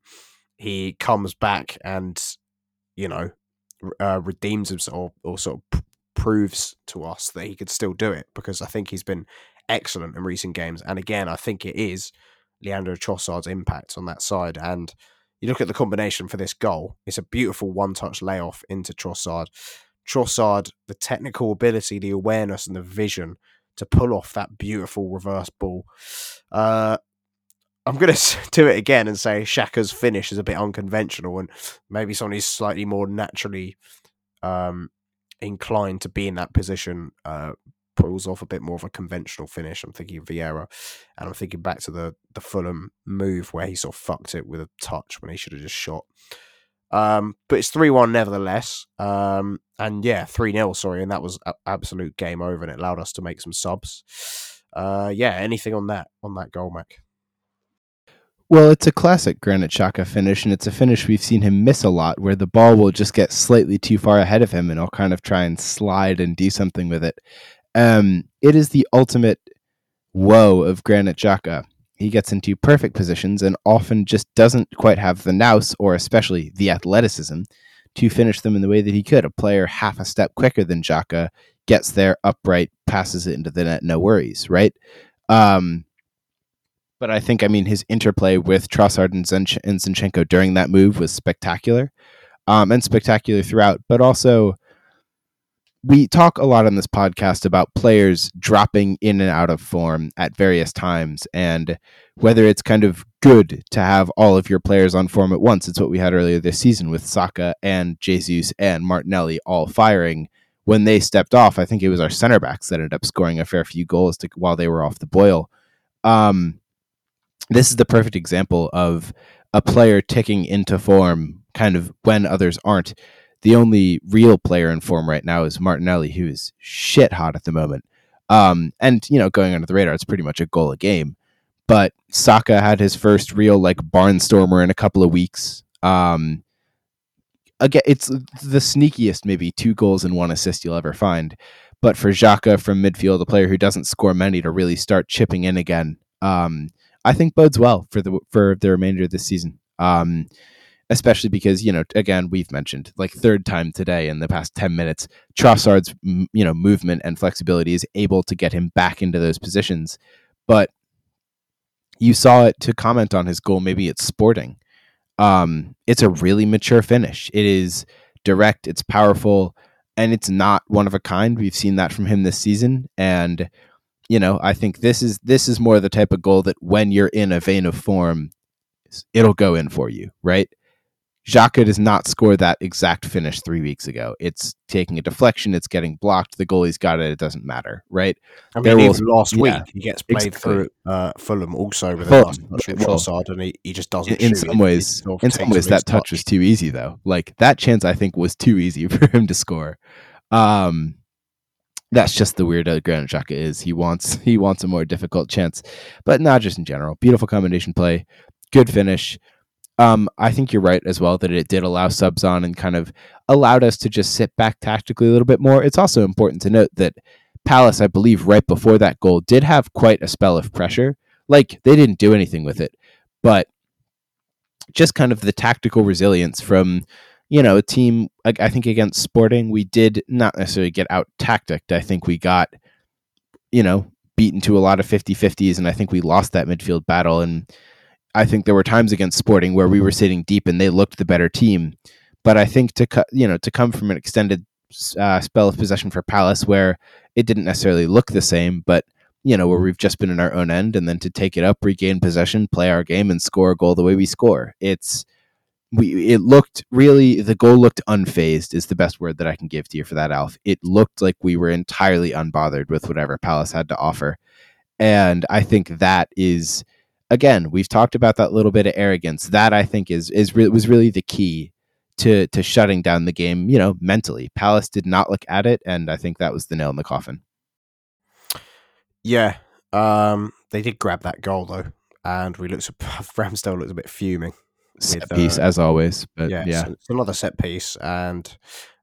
he comes back and, you know, uh, redeems himself or, or sort of proves to us that he could still do it because I think he's been excellent in recent games. And again, I think it is Leandro Trossard's impact on that side. And you look at the combination for this goal, it's a beautiful one touch layoff into Trossard. Trossard, the technical ability, the awareness, and the vision to pull off that beautiful reverse ball. Uh, I'm going *laughs* to do it again and say Xhaka's finish is a bit unconventional, and maybe someone who's slightly more naturally um, inclined to be in that position uh, pulls off a bit more of a conventional finish. I'm thinking of Vieira, and I'm thinking back to the the Fulham move where he sort of fucked it with a touch when he should have just shot. Um, but it's 3 1 nevertheless. Um, and yeah, 3 0, sorry. And that was a- absolute game over and it allowed us to make some subs. Uh, yeah, anything on that, on that goal, Mac? Well, it's a classic Granit Xhaka finish, and it's a finish we've seen him miss a lot, where the ball will just get slightly too far ahead of him, and he'll kind of try and slide and do something with it. Um, it is the ultimate woe of Granit Xhaka. He gets into perfect positions and often just doesn't quite have the nous or especially the athleticism to finish them in the way that he could. A player half a step quicker than Xhaka gets there upright, passes it into the net, no worries, right? Um, but I think, I mean, his interplay with Trossard and, and Zinchenko during that move was spectacular um, and spectacular throughout. But also, we talk a lot on this podcast about players dropping in and out of form at various times and whether it's kind of good to have all of your players on form at once. It's what we had earlier this season with Saka and Jesus and Martinelli all firing. When they stepped off, I think it was our center backs that ended up scoring a fair few goals to, while they were off the boil. Um, this is the perfect example of a player ticking into form kind of when others aren't the only real player in form right now is Martinelli, who is shit hot at the moment. Um, and you know, going under the radar, it's pretty much a goal a game. But Saka had his first real like barnstormer in a couple of weeks. Um, again, it's the sneakiest maybe two goals and one assist you'll ever find. But for Xhaka from midfield, a player who doesn't score many to really start chipping in again, um, I think bodes well for the for the remainder of this season. Um, especially because you know again we've mentioned like third time today in the past 10 minutes Trossard's you know movement and flexibility is able to get him back into those positions. But you saw it to comment on his goal maybe it's sporting. Um it's a really mature finish. It is direct it's powerful and it's not one of a kind. We've seen that from him this season and you know i think this is this is more the type of goal that when you're in a vein of form it'll go in for you right Xhaka does not score that exact finish three weeks ago. It's taking a deflection, it's getting blocked. The goalie's got it. It doesn't matter, right? I mean, even last yeah, week he gets played exactly. through uh, Fulham also with Fulham, a last touch well, and he, he just doesn't. In, in some ways, in some ways, that touch was too easy though. Like that chance, I think was too easy *laughs* for him to score. Um, that's just the weird uh, Granit Xhaka is. He wants he wants a more difficult chance, but not just in general. Beautiful combination play, good finish. Um, I think you're right as well that it did allow subs on and kind of allowed us to just sit back tactically a little bit more. It's also important to note that Palace, I believe, right before that goal, did have quite a spell of pressure. Like they didn't do anything with it, but just kind of the tactical resilience from you know a team. I think against Sporting, we did not necessarily get out tacticked. I think we got you know beaten to a lot of 50-50s, and I think we lost that midfield battle and I think there were times against Sporting where we were sitting deep and they looked the better team. But I think to cut, you know, to come from an extended uh, spell of possession for Palace where it didn't necessarily look the same, but you know, where we've just been in our own end, and then to take it up, regain possession, play our game, and score a goal the way we score. It's we. It looked really the goal looked unfazed is the best word that I can give to you for that, Alf. It looked like we were entirely unbothered with whatever Palace had to offer, and I think that is again, we've talked about that little bit of arrogance. That I think is is re- was really the key to to shutting down the game. You know, mentally, Palace did not look at it, and I think that was the nail in the coffin. Yeah, um, they did grab that goal though, and we looked. *laughs* Ramsdale looked a bit fuming. Set with, piece uh, as always, but yeah, yeah. it's another set piece, and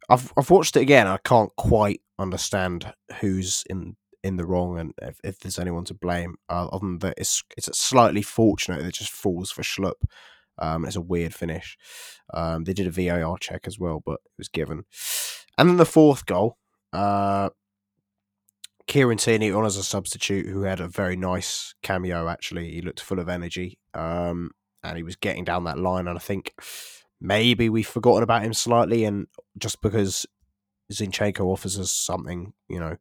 I've I've watched it again. I can't quite understand who's in in the wrong and if, if there's anyone to blame. Uh, other than that, it's it's slightly fortunate that it just falls for Schlupp. Um, it's a weird finish. Um, they did a VAR check as well, but it was given. And then the fourth goal, uh, Kieran Tierney on as a substitute, who had a very nice cameo. Actually, he looked full of energy, um, and he was getting down that line. And I think maybe we've forgotten about him slightly, and just because Zinchenko offers us something, you know,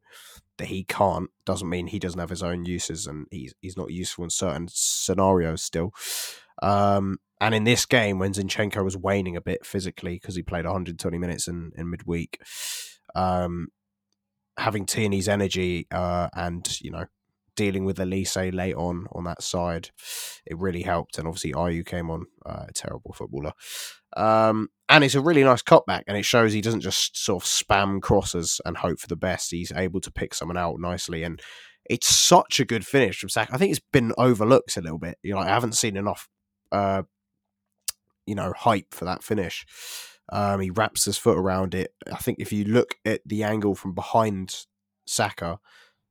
that he can't doesn't mean he doesn't have his own uses, and he's he's not useful in certain scenarios still. Um, and in this game, when Zinchenko was waning a bit physically because he played 120 minutes in, in midweek, um, having Tierney's energy uh, and you know dealing with Olise late on on that side, it really helped. And obviously, Ayew came on, uh, a terrible footballer. Um, and it's a really nice cutback, and it shows he doesn't just sort of spam crosses and hope for the best. He's able to pick someone out nicely, and it's such a good finish from Saka. I think it's been overlooked a little bit. You know, I haven't seen enough, uh, you know, hype for that finish. Um, he wraps his foot around it. I think if you look at the angle from behind Saka,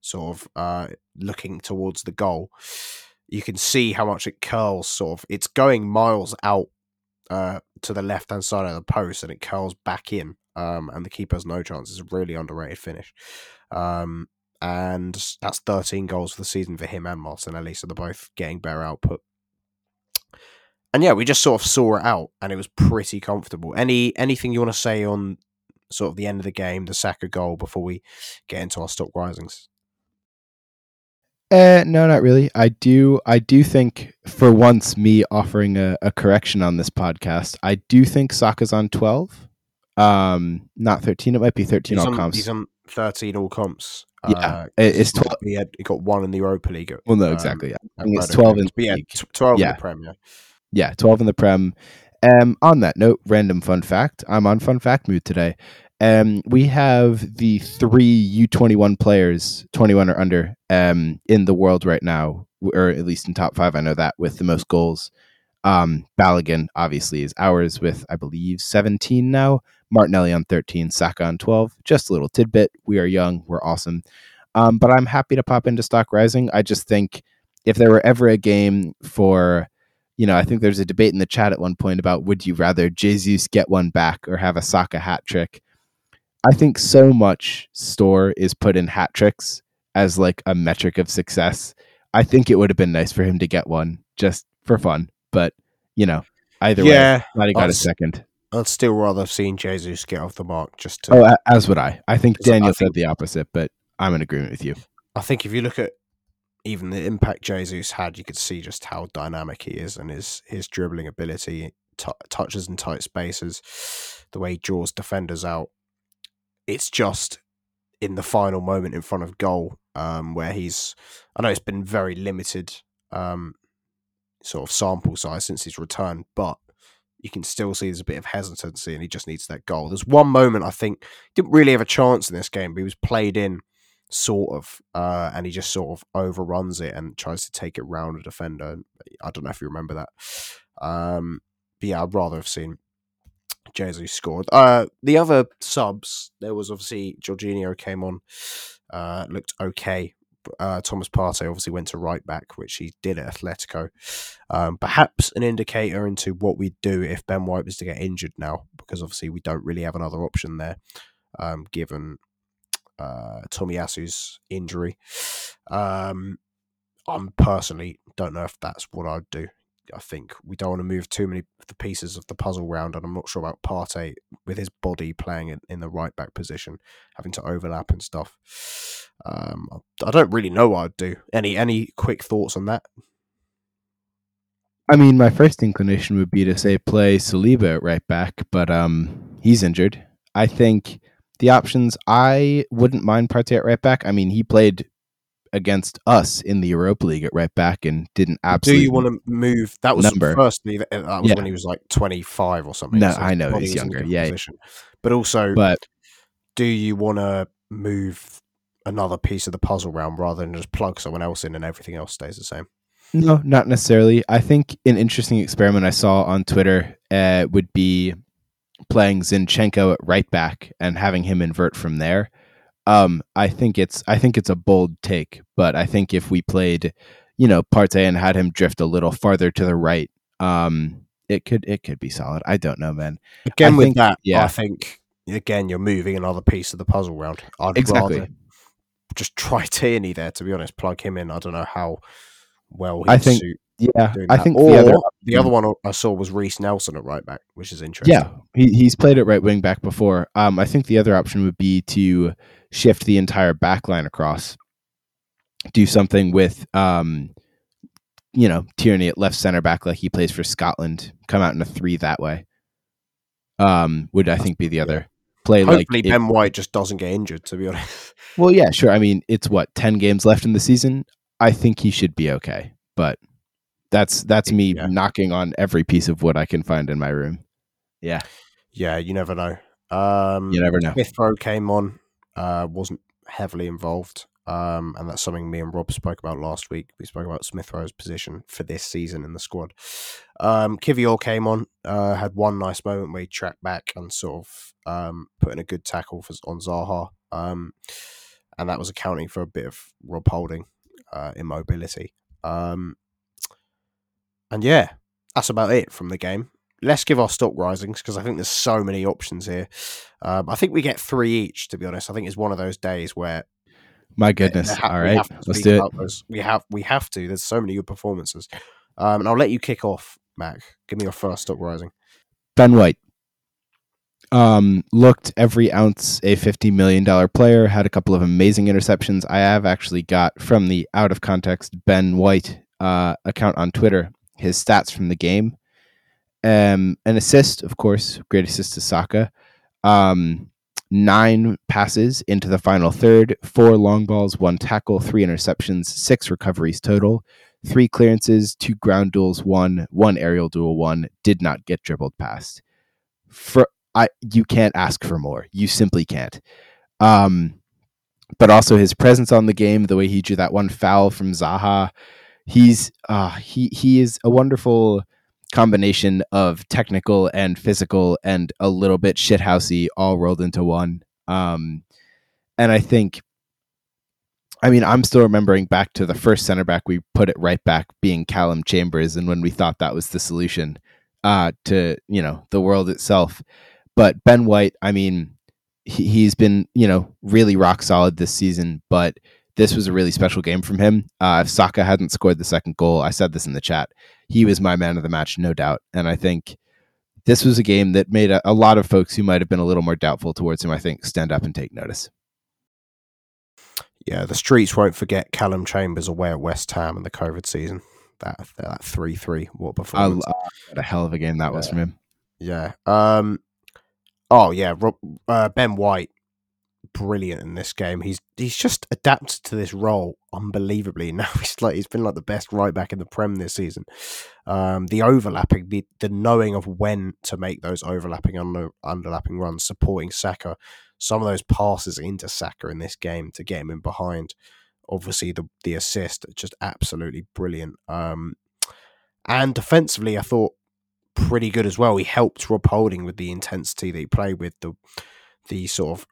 sort of uh, looking towards the goal, you can see how much it curls. Sort of, it's going miles out uh, to the left hand side of the post, and it curls back in. Um, and the keeper has no chance. It's a really underrated finish. Um, and that's 13 goals for the season for him and Martinelli, so they're both getting better output. And yeah, we just sort of saw it out, and it was pretty comfortable. Any anything you want to say on sort of the end of the game, the Saka goal, before we get into our stock risings? Uh, no, not really. I do. I do think, for once, me offering a, a correction on this podcast, I do think Saka's on twelve, um, not thirteen. It might be thirteen he's all on, comps. He's on thirteen all comps. Yeah, uh, it's twelve. He, had, he got one in the Europa League. Well, no, um, exactly. Yeah. It's twelve in. yeah, twelve yeah. in the Prem. Yeah. yeah, twelve in the Prem. Um, on that note, random fun fact: I'm on fun fact mood today, um, we have the three U21 players, 21 or under, um, in the world right now, or at least in top five. I know that with the most goals. Um, Balogun obviously is ours with, I believe, 17 now. Martinelli on 13, Saka on 12. Just a little tidbit. We are young. We're awesome. Um, but I'm happy to pop into Stock Rising. I just think if there were ever a game for, you know, I think there's a debate in the chat at one point about would you rather Jesus get one back or have a Saka hat trick? I think so much store is put in hat tricks as like a metric of success. I think it would have been nice for him to get one just for fun, but you know, either yeah, way, glad he got a second. I'd still rather have seen Jesus get off the mark just to. Oh, as would I. I think Daniel I think, said the opposite, but I'm in agreement with you. I think if you look at even the impact Jesus had, you could see just how dynamic he is and his his dribbling ability, t- touches in tight spaces, the way he draws defenders out it's just in the final moment in front of goal um, where he's. I know it's been very limited um, sort of sample size since his return, but you can still see there's a bit of hesitancy and he just needs that goal. There's one moment I think didn't really have a chance in this game, but he was played in sort of, uh, and he just sort of overruns it and tries to take it round a defender. I don't know if you remember that. Um, but yeah, I'd rather have seen Jesus scored. Uh, the other subs, there was obviously Jorginho came on, uh, looked okay. Uh, Thomas Partey obviously went to right back, which he did at Atletico. Um, perhaps an indicator into what we'd do if Ben White was to get injured now, because obviously we don't really have another option there, um, given uh, Tomiyasu's injury. Um, I'm personally don't know if that's what I'd do. I think we don't want to move too many the pieces of the puzzle round, and I'm not sure about Partey with his body playing in, in the right back position, having to overlap and stuff. Um, I don't really know what I'd do. Any any quick thoughts on that? I mean, my first inclination would be to say play Saliba at right back, but um, he's injured. I think the options I wouldn't mind Partey at right back. I mean, he played against us in the Europa League at right back and didn't absolutely Do you want to move? That was Number. firstly that, that was Yeah. when he was like twenty five or something. No, so I know he's was in a younger. Yeah, yeah. position. But also, But do you want to move another piece of the puzzle round rather than just plug someone else in and everything else stays the same? no, not necessarily. I think an interesting experiment I saw on Twitter uh, would be playing Zinchenko at right back and having him invert from there. Um, I think it's I think it's a bold take, but I think if we played, you know, Partey and had him drift a little farther to the right, um, it could it could be solid. I don't know, man. Again, I with think- that, yeah. I think again you're moving another piece of the puzzle round. I'd Exactly. rather just try *laughs* Tierney there. To be honest, plug him in. I don't know how well I think Yeah, I that. think or the other the other one I saw was Reiss Nelson at right back, which is interesting. Yeah, he, he's played at right wing back before. Um, I think the other option would be to shift the entire back line across, do something with, um, you know, Tierney at left center back like he plays for Scotland, come out in a three that way. Um, would I think be the other play like Hopefully, it- Ben White just doesn't get injured. To be honest, *laughs* well, yeah, sure. I mean, it's what ten games left in the season. I think he should be okay, but that's that's me Yeah. knocking on every piece of wood I can find in my room. Yeah, yeah, you never know. Um, you never know. Smith Rowe came on, uh, wasn't heavily involved. Um, and that's something me and Rob spoke about last week. We spoke about Smith Rowe's position for this season in the squad. Um, Kiwior came on, uh, had one nice moment where he tracked back and sort of um, put in a good tackle for, on Zaha. Um, and that was accounting for a bit of Rob Holding uh, immobility. Um, and yeah, that's about it from the game. Let's give our stock risings because I think there's so many options here. Um, I think we get three each. To be honest, I think it's one of those days where My goodness. ha- All to let's do it. those. We have we have to. There's so many good performances, um, and I'll let you kick off, Mac. Give me your first stock rising. Ben White um, looked every ounce a fifty million dollar player. Had a couple of amazing interceptions. I have actually got from the out of context Ben White uh, account on Twitter his stats from the game. Um, an assist, of course, great assist to Saka. Um, nine passes into the final third, four long balls, one tackle, three interceptions, six recoveries total, three clearances, two ground duels, one, one aerial duel, one, did not get dribbled past. For I you can't ask for more. You simply can't. Um but also his presence on the game, the way he drew that one foul from Zaha, he's uh he he is a wonderful combination of technical and physical and a little bit shithousey all rolled into one. Um and I think I mean, I'm still remembering back to the first center back we put it right back being Calum Chambers, and when we thought that was the solution uh, to you know the world itself. But Ben White, I mean, he, he's been you know really rock solid this season, but this was a really special game from him. Uh, if Saka hadn't scored the second goal, I said this in the chat, he was my man of the match, no doubt. And I think this was a game that made a, a lot of folks who might have been a little more doubtful towards him, I think, stand up and take notice. Yeah, the streets won't forget Calum Chambers away at West Ham in the COVID season. That that three three. What I, performance! uh, what a hell of a game that was from him. Yeah. Um. Oh yeah, uh, Ben White, brilliant in this game. He's he's just adapted to this role unbelievably. *laughs* Now he's like he's been like the best right back in the Prem this season. Um, the overlapping, the the knowing of when to make those overlapping under, underlapping runs, supporting Saka. Some of those passes into Saka in this game to get him in behind. Obviously, the the assist just absolutely brilliant. Um, and defensively, I thought pretty good as well. He helped Rob Holding with the intensity that he played with, the the sort of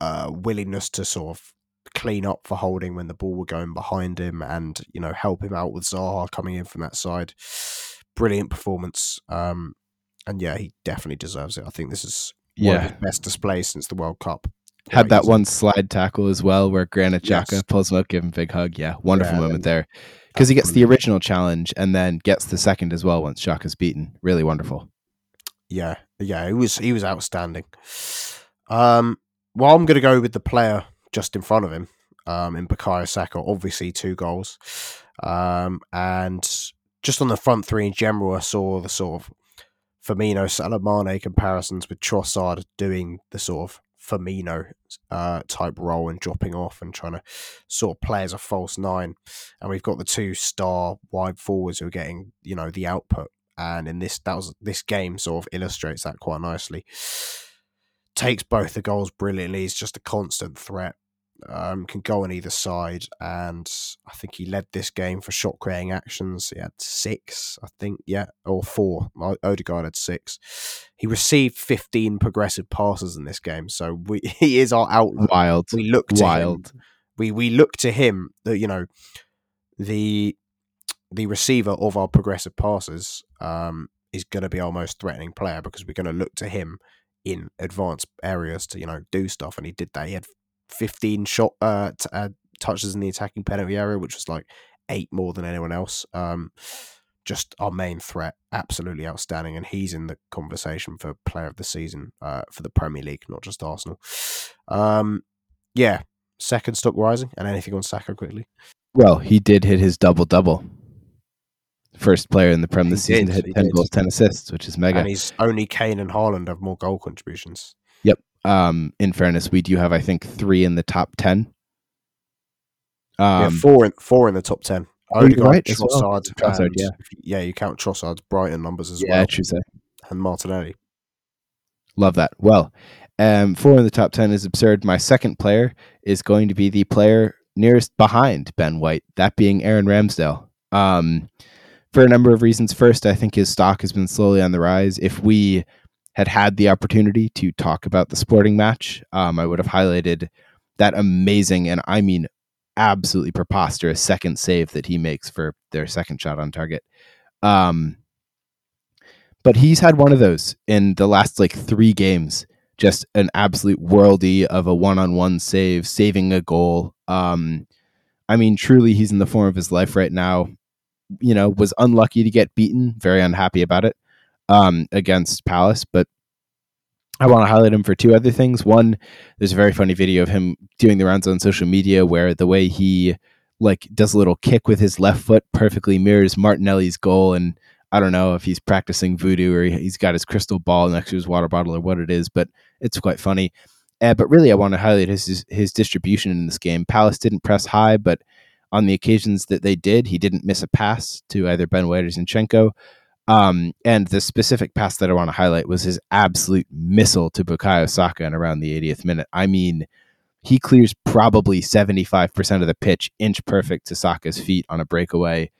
uh, willingness to sort of clean up for Holding when the ball were going behind him, and you know help him out with Zaha coming in from that side. *sighs* Brilliant performance, um, and yeah, he definitely deserves it. I think this is one of Yeah. his best displays since the World Cup. Had that one slide tackle as well where Granit Xhaka Yes. pulls him up, give him a big hug. Yeah, wonderful Yeah, moment there. Because he gets the original challenge and then gets the second as well once Xhaka's beaten. Really wonderful. yeah, yeah, he was he was outstanding. Um, well, I'm going to go with the player just in front of him, um, in Bukayo Saka. Obviously, two goals, um, and just on the front three in general, I saw the sort of Firmino Salah Mane comparisons with Trossard doing the sort of Firmino uh, type role and dropping off and trying to sort of play as a false nine. And we've got the two star wide forwards who are getting you know the output. And in this that was this game sort of illustrates that quite nicely. Takes both the goals brilliantly. He's just a constant threat um, can go on either side, and I think he led this game for shot creating actions. He had six, I think, yeah, or four. Odegaard had six. He received fifteen progressive passes in this game, so we, *laughs* he is our outlet. Wild, we look to wild. Him. We we look to him that you know the the receiver of our progressive passes um, is going to be our most threatening player because we're going to look to him in advanced areas to you know do stuff, and he did that. He had 15 shot uh, t- uh, touches in the attacking penalty area, which was like eight more than anyone else. Um, just our main threat, absolutely outstanding, and he's in the conversation for player of the season uh, for the Premier League, not just Arsenal. Um, yeah, second stock rising, and anything on Saka quickly. Well, he did hit his double double. First player in the Prem this He season did, to hit ten did. goals, ten assists, which is mega. And he's only Kane and Haaland have more goal contributions. Yep. Um, in fairness, we do have I think three in the top ten. We have Um, four in four in the top ten. Oh, you're Odegaard, right as well. Trossard, Trossard, and- yeah. yeah, you count Trossard's Brighton numbers as yeah, well, true. say. and Martinelli. Love that. Well, um, four in the top 10 is absurd. My second player is going to be the player nearest behind Ben White, that being Aaron Ramsdale. Um, for a number of reasons. First, I think his stock has been slowly on the rise. If we had had the opportunity to talk about the sporting match, um, I would have highlighted that amazing, and I mean absolutely preposterous second save that he makes for their second shot on target. Um, but he's had one of those in the last like three games. Just an absolute worldy of a one-on-one save, saving a goal. Um, I mean, truly, he's in the form of his life right now. You know, was unlucky to get beaten. Very unhappy about it um, against Palace, but I want to highlight him for two other things. One, there's a very funny video of him doing the rounds on social media where the way he like does a little kick with his left foot perfectly mirrors Martinelli's goal and I don't know if he's practicing voodoo or he's got his crystal ball next to his water bottle or what it is, but it's quite funny. Uh, but really, I want to highlight his, his distribution in this game. Palace didn't press high, but on the occasions that they did, he didn't miss a pass to either Ben White or Zinchenko. Um, and the specific pass that I want to highlight was his absolute missile to Bukayo Saka in around the 80th minute. I mean, he clears probably 75% of the pitch inch perfect to Saka's feet on a breakaway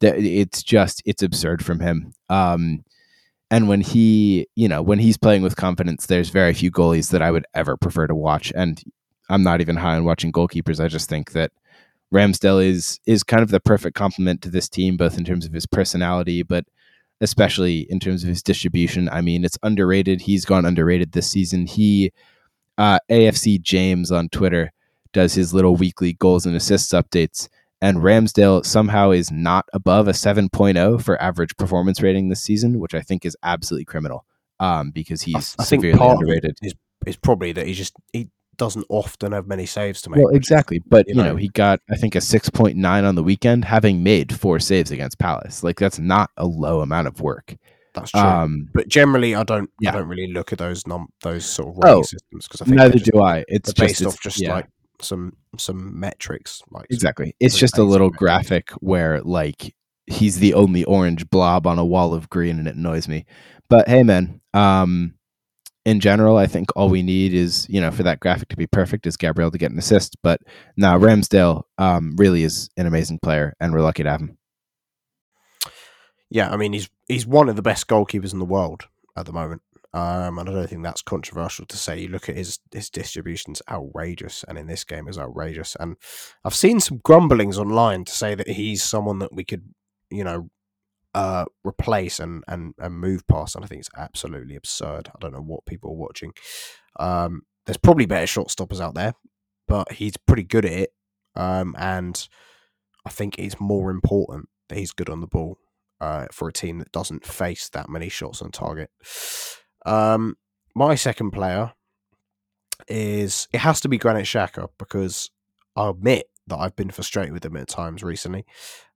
it's just it's absurd from him. Um, and when he, you know, when he's playing with confidence, there's very few goalies that I would ever prefer to watch. And I'm not even high on watching goalkeepers. I just think that Ramsdale is is kind of the perfect complement to this team, both in terms of his personality, but especially in terms of his distribution. I mean, it's underrated. He's gone underrated this season. He, uh, AFC James on Twitter, does his little weekly goals and assists updates and Ramsdale somehow is not above a 7.0 for average performance rating this season, which I think is absolutely criminal. Um, because he's I think severely underrated. is is probably that he just he doesn't often have many saves to make. Well, exactly, but you you know. know, he got I think a 6.9 on the weekend, having made four saves against Palace. Like that's not a low amount of work. That's true. Um, but generally, I don't. yeah. I don't really look at those num those sort of Oh, rating systems because I think neither just, do I. It's just based it's, off just yeah. like some some metrics. Like Exactly. It's just a little metrics. graphic where like he's the only orange blob on a wall of green and it annoys me. But hey man, um in general, I think all we need is, you know, for that graphic to be perfect is Gabriel to get an assist. But now Ramsdale um really is an amazing player and we're lucky to have him. yeah, I mean he's he's one of the best goalkeepers in the world at the moment. Um, and I don't think that's controversial to say. You look at his his distribution's outrageous, and in this game is outrageous. And I've seen some grumblings online to say that he's someone that we could, you know, uh, replace and and and move past. And I think it's absolutely absurd. I don't know what people are watching. Um, there's probably better shot stoppers out there, but he's pretty good at it. Um, and I think it's more important that he's good on the ball uh, for a team that doesn't face that many shots on target. Um, my second player is it has to be Granit Xhaka because I admit that I've been frustrated with him at times recently,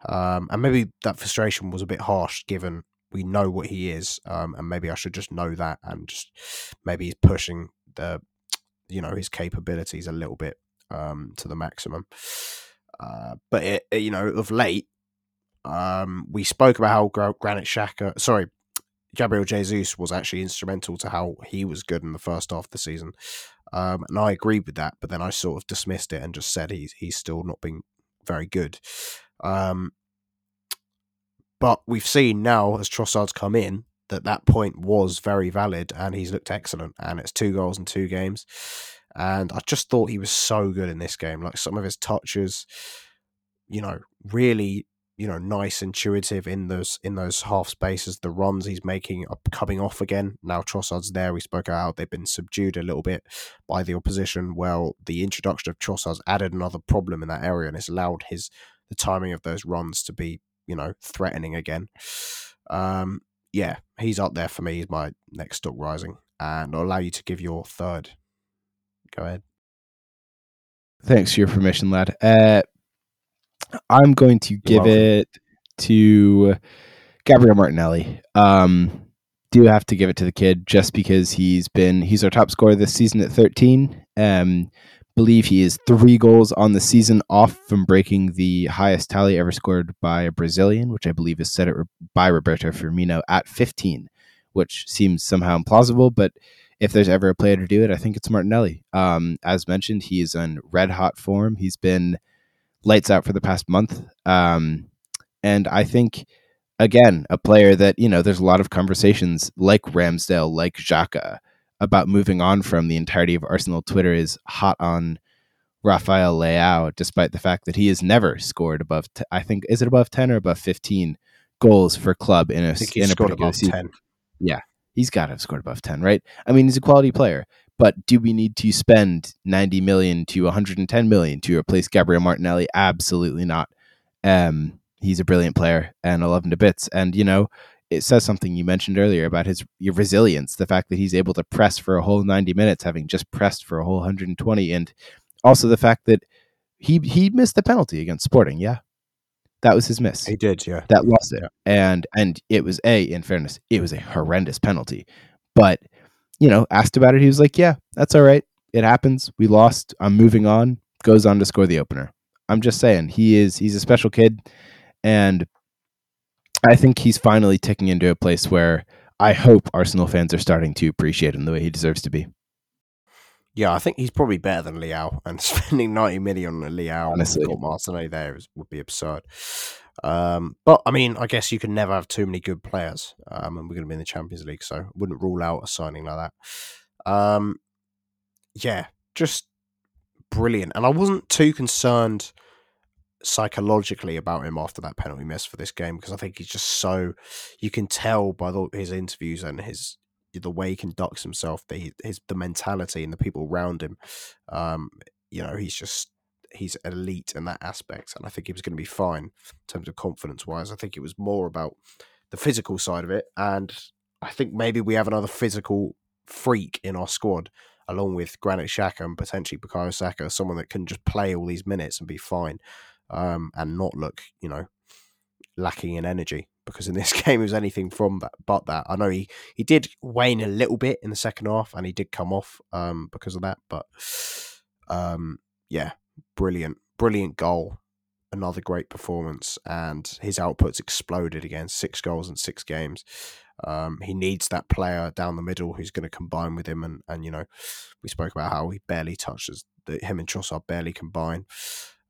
um, and maybe that frustration was a bit harsh given we know what he is, um, and maybe I should just know that and just maybe he's pushing the you know his capabilities a little bit um, to the maximum. Uh, but it, it, you know, of late, um, we spoke about how Gra- Granit Xhaka, sorry, Gabriel Jesus was actually instrumental to how he was good in the first half of the season. Um, and I agreed with that, but then I sort of dismissed it and just said he's he's still not been very good. Um, but we've seen now as Trossard's come in that that point was very valid and he's looked excellent. And it's two goals in two games. And I just thought he was so good in this game. Like some of his touches, you know, really you know nice intuitive in those in those half spaces the runs he's making are coming off again. Now Trossard's there we spoke about they've been subdued a little bit by the opposition. Well the introduction of Trossard's added another problem in that area and it's allowed his the timing of those runs to be you know threatening again. Um yeah he's up there for me he's my next stock rising. And I'll allow you to give your third. Go ahead. Thanks for your permission lad. Uh I'm going to give it to Gabriel Martinelli. Um, do have to give it to the kid just because he's been he's our top scorer this season at 13. Um, believe he is three goals on the season off from breaking the highest tally ever scored by a Brazilian, which I believe is set it by Roberto Firmino at 15, which seems somehow implausible, but if there's ever a player to do it, I think it's Martinelli. Um, as mentioned, he is in red hot form. He's been lights out for the past month. Um, and I think, again, a player that, you know, there's a lot of conversations like Ramsdale, like Xhaka, about moving on from the entirety of Arsenal Twitter is hot on Rafael Leao, despite the fact that he has never scored above, t- I think, is it above 10 or above 15 goals for club in a, in a particular season? 10. Yeah, he's got to have scored above 10, right? I mean, he's a quality player. But do we need to spend 90 million to 110 million to replace Gabriel Martinelli? Absolutely not. Um, he's a brilliant player and I love him to bits. And, you know, it says something you mentioned earlier about his your resilience, the fact that he's able to press for a whole 90 minutes, having just pressed for a whole 120. And also the fact that he he missed the penalty against Sporting. Yeah. That was his miss. He did, yeah. That lost it. Yeah. And and it was a, in fairness, it was a horrendous penalty. But you know, asked about it, he was like, "Yeah, that's all right. It happens. We lost. I'm moving on." Goes on to score the opener. I'm just saying, he is he's a special kid, and I think he's finally ticking into a place where I hope Arsenal fans are starting to appreciate him the way he deserves to be. Yeah, I think he's probably better than Leao, and *laughs* spending 90 million on Leao Honestly. got Martinelli there would be absurd. Um, but I mean, I guess you can never have too many good players, um, and we're going to be in the Champions League, so wouldn't rule out a signing like that. Um, yeah, just brilliant, and I wasn't too concerned psychologically about him after that penalty miss for this game because I think he's just so you can tell by the, his interviews and his the way he conducts himself, the his the mentality and the people around him. Um, you know, he's just he's elite in that aspect, and I think he was going to be fine in terms of confidence wise. I think it was more about the physical side of it, and I think maybe we have another physical freak in our squad, along with Granit Xhaka and potentially Bukayo Saka, someone that can just play all these minutes and be fine, um, and not look, you know, lacking in energy. Because in *laughs* this game, it was anything from that but that. I know he he did wane a little bit in the second half, and he did come off um, because of that, but um, yeah, brilliant, brilliant goal. Another great performance, and his output's exploded again. Six goals in six games. Um, he needs that player down the middle who's going to combine with him, and and you know, we spoke about how he barely touches the, him and Trossard barely combine.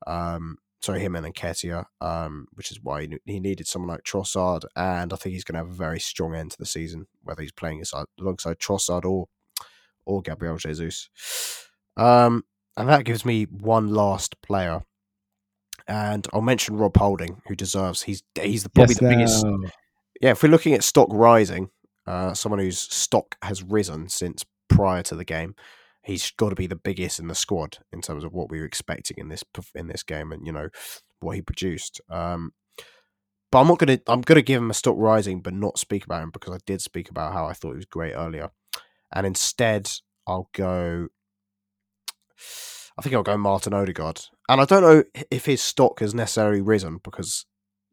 Um, sorry, him and Nketiah, um, which is why he, needed someone like Trossard, and I think he's going to have a very strong end to the season, whether he's playing alongside Trossard or or Gabriel Jesus. Um, and that gives me one last player. And I'll mention Rob Holding, who deserves. He's he's the, probably yes, the no. biggest. Yeah, if we're looking at stock rising, uh, someone whose stock has risen since prior to the game, he's got to be the biggest in the squad in terms of what we were expecting in this in this game, and you know what he produced. Um, but I'm not gonna I'm gonna give him a stock rising, but not speak about him because I did speak about how I thought he was great earlier, and instead I'll go I think I'll go Martin Odegaard. And I don't know if his stock has necessarily risen because,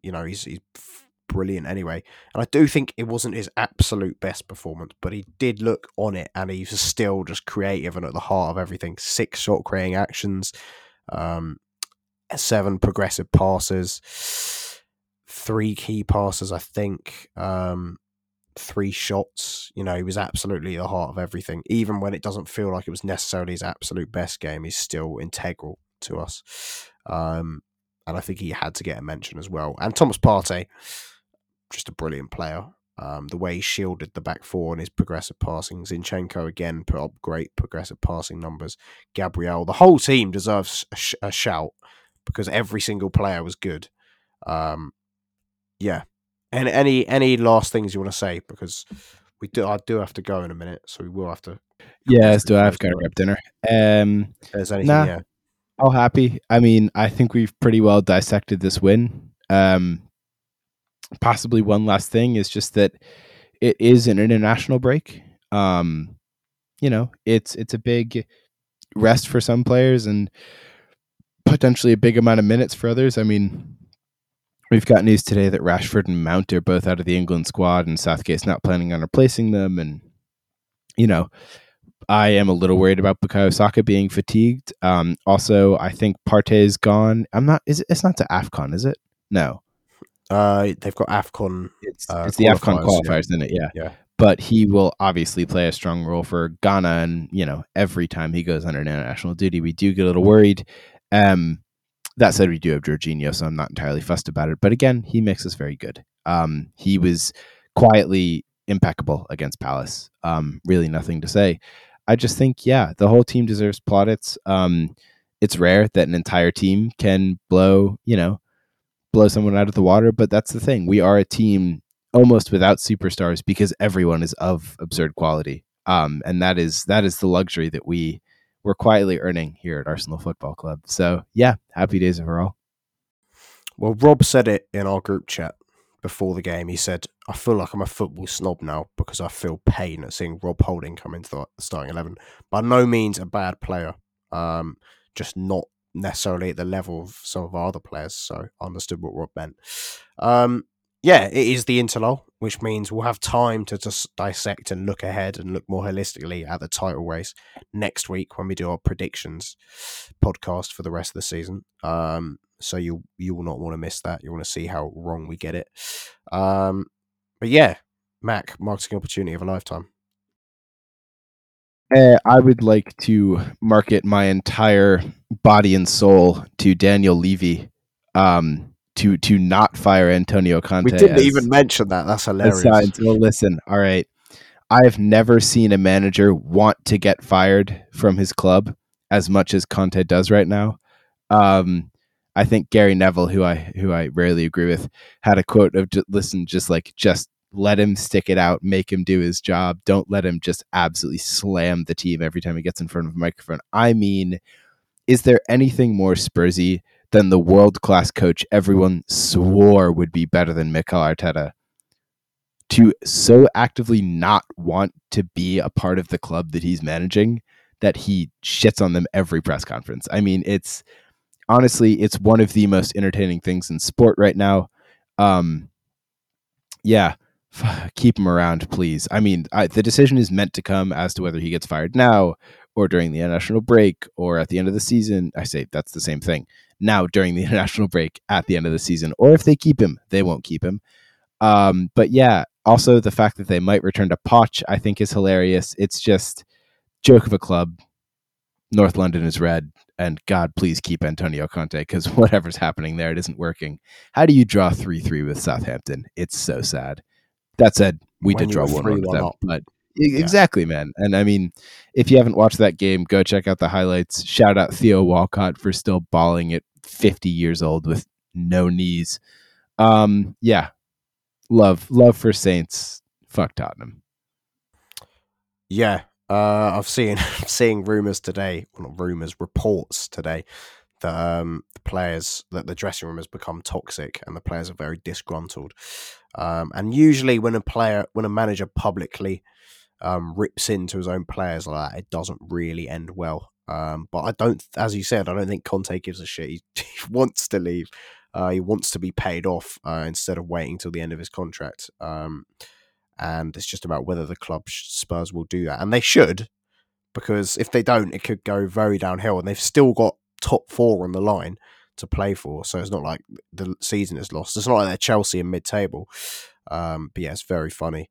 you know, he's, he's brilliant anyway. And I do think it wasn't his absolute best performance, but he did look on it and he was still just creative and at the heart of everything. Six shot creating actions, um, seven progressive passes, three key passes, I think. Um, three shots. You know, he was absolutely the heart of everything. Even when it doesn't feel like it was necessarily his absolute best game, he's still integral to us. Um, and I think he had to get a mention as well. And Thomas Partey, just a brilliant player. Um, the way he shielded the back four and his progressive passing. Zinchenko again put up great progressive passing numbers. Gabriel, the whole team deserves a, sh- a shout because every single player was good. Um, yeah. And any any last things you want to say because we do I do have to go in a minute, so we will have to. Yes, do I have got to grab dinner? Um, if there's anything, nah. yeah. all happy. I mean, I think we've pretty well dissected this win. Um, possibly one last thing is just that it is an international break. Um, you know, it's it's a big rest for some players and potentially a big amount of minutes for others. I mean, we've got news today that Rashford and Mount are both out of the England squad, and Southgate's not planning on replacing them. And you know, I am a little worried about Bukayo Saka being fatigued. Um, also, I think Partey's gone. I'm not. Is it, it's not to Afcon, is it? No, Uh, they've got Afcon. it's Uh, it's the Afcon qualifiers, yeah. isn't it? Yeah. Yeah. But he will obviously play a strong role for Ghana, and you know, every time he goes under international duty, we do get a little worried. Um, that said, we do have Jorginho, so I'm not entirely fussed about it. But again, he makes us very good. Um, he was quietly impeccable against Palace. Um, really nothing to say. I just think, yeah, the whole team deserves plaudits. Um, it's rare that an entire team can blow, you know, blow someone out of the water, but that's the thing. We are a team almost without superstars because everyone is of absurd quality. Um, and that is that is the luxury that we we're quietly earning here at Arsenal Football Club. So yeah, happy days overall. Well, Rob said it in our group chat before the game. He said, "I feel like I'm a football snob now because I feel pain at seeing Rob Holding come into the starting eleven. By no means a bad player, um, just not necessarily at the level of some of our other players. So I understood what Rob meant. Um, yeah, it is the interlull, which means we'll have time to just dissect and look ahead and look more holistically at the title race next week when we do our predictions podcast for the rest of the season. Um, so you you will not want to miss that. You want to see how wrong we get it. Um, but yeah, Mac marketing opportunity of a lifetime. Uh, I would like to market my entire body and soul to Daniel Levy, um, to to not fire Antonio Conte. We didn't even mention that. That's hilarious. So listen, all right. I've never seen a manager want to get fired from his club as much as Conte does right now. Um, I think Gary Neville, who I who I rarely agree with, had a quote of ju- "Listen, just like just let him stick it out, make him do his job. Don't let him just absolutely slam the team every time he gets in front of a microphone." I mean, is there anything more Spursy than the world class coach everyone swore would be better than Mikel Arteta? to so actively not want to be a part of the club that he's managing that he shits on them every press conference. I mean, it's honestly it's one of the most entertaining things in sport right now. Um yeah, *sighs* keep him around please. I mean, I, the decision is meant to come as to whether he gets fired now or during the international break or at the end of the season. I say that's the same thing. Now during the *laughs* international break at the end of the season or if they keep him, they won't keep him. Um, but yeah, also the fact that they might return to Poch, I think is hilarious. It's just joke of a club. North London is red, and God, please keep Antonio Conte because *laughs* whatever's happening there, it isn't working. How do you draw three three with Southampton? It's so sad. That said, we When did draw one one with them, up. but E- exactly, man. And I mean, if you haven't watched that game, go check out the highlights. Shout out Theo Walcott for still balling at 50 years old with no knees. Um, yeah, love, love for Saints. Fuck Tottenham. Yeah, uh, I've seen *laughs* seeing rumors today, well, not rumors, reports today that um, the players that the dressing room has become toxic and the players are very disgruntled. Um, and usually, when a player, when a manager publicly um, rips into his own players like that, it doesn't really end well. Um, but I don't, as you said, I don't think Conte gives a shit. He, *laughs* he wants to leave. Uh, he wants to be paid off uh, instead of waiting till the end of his contract. Um, and it's just about whether the club Spurs will do that, and they should, because if they don't, it could go very downhill. And they've still got top four on the line to play for, so it's not like the season is lost. It's not like they're Chelsea in mid-table. Um, but yeah, it's very funny.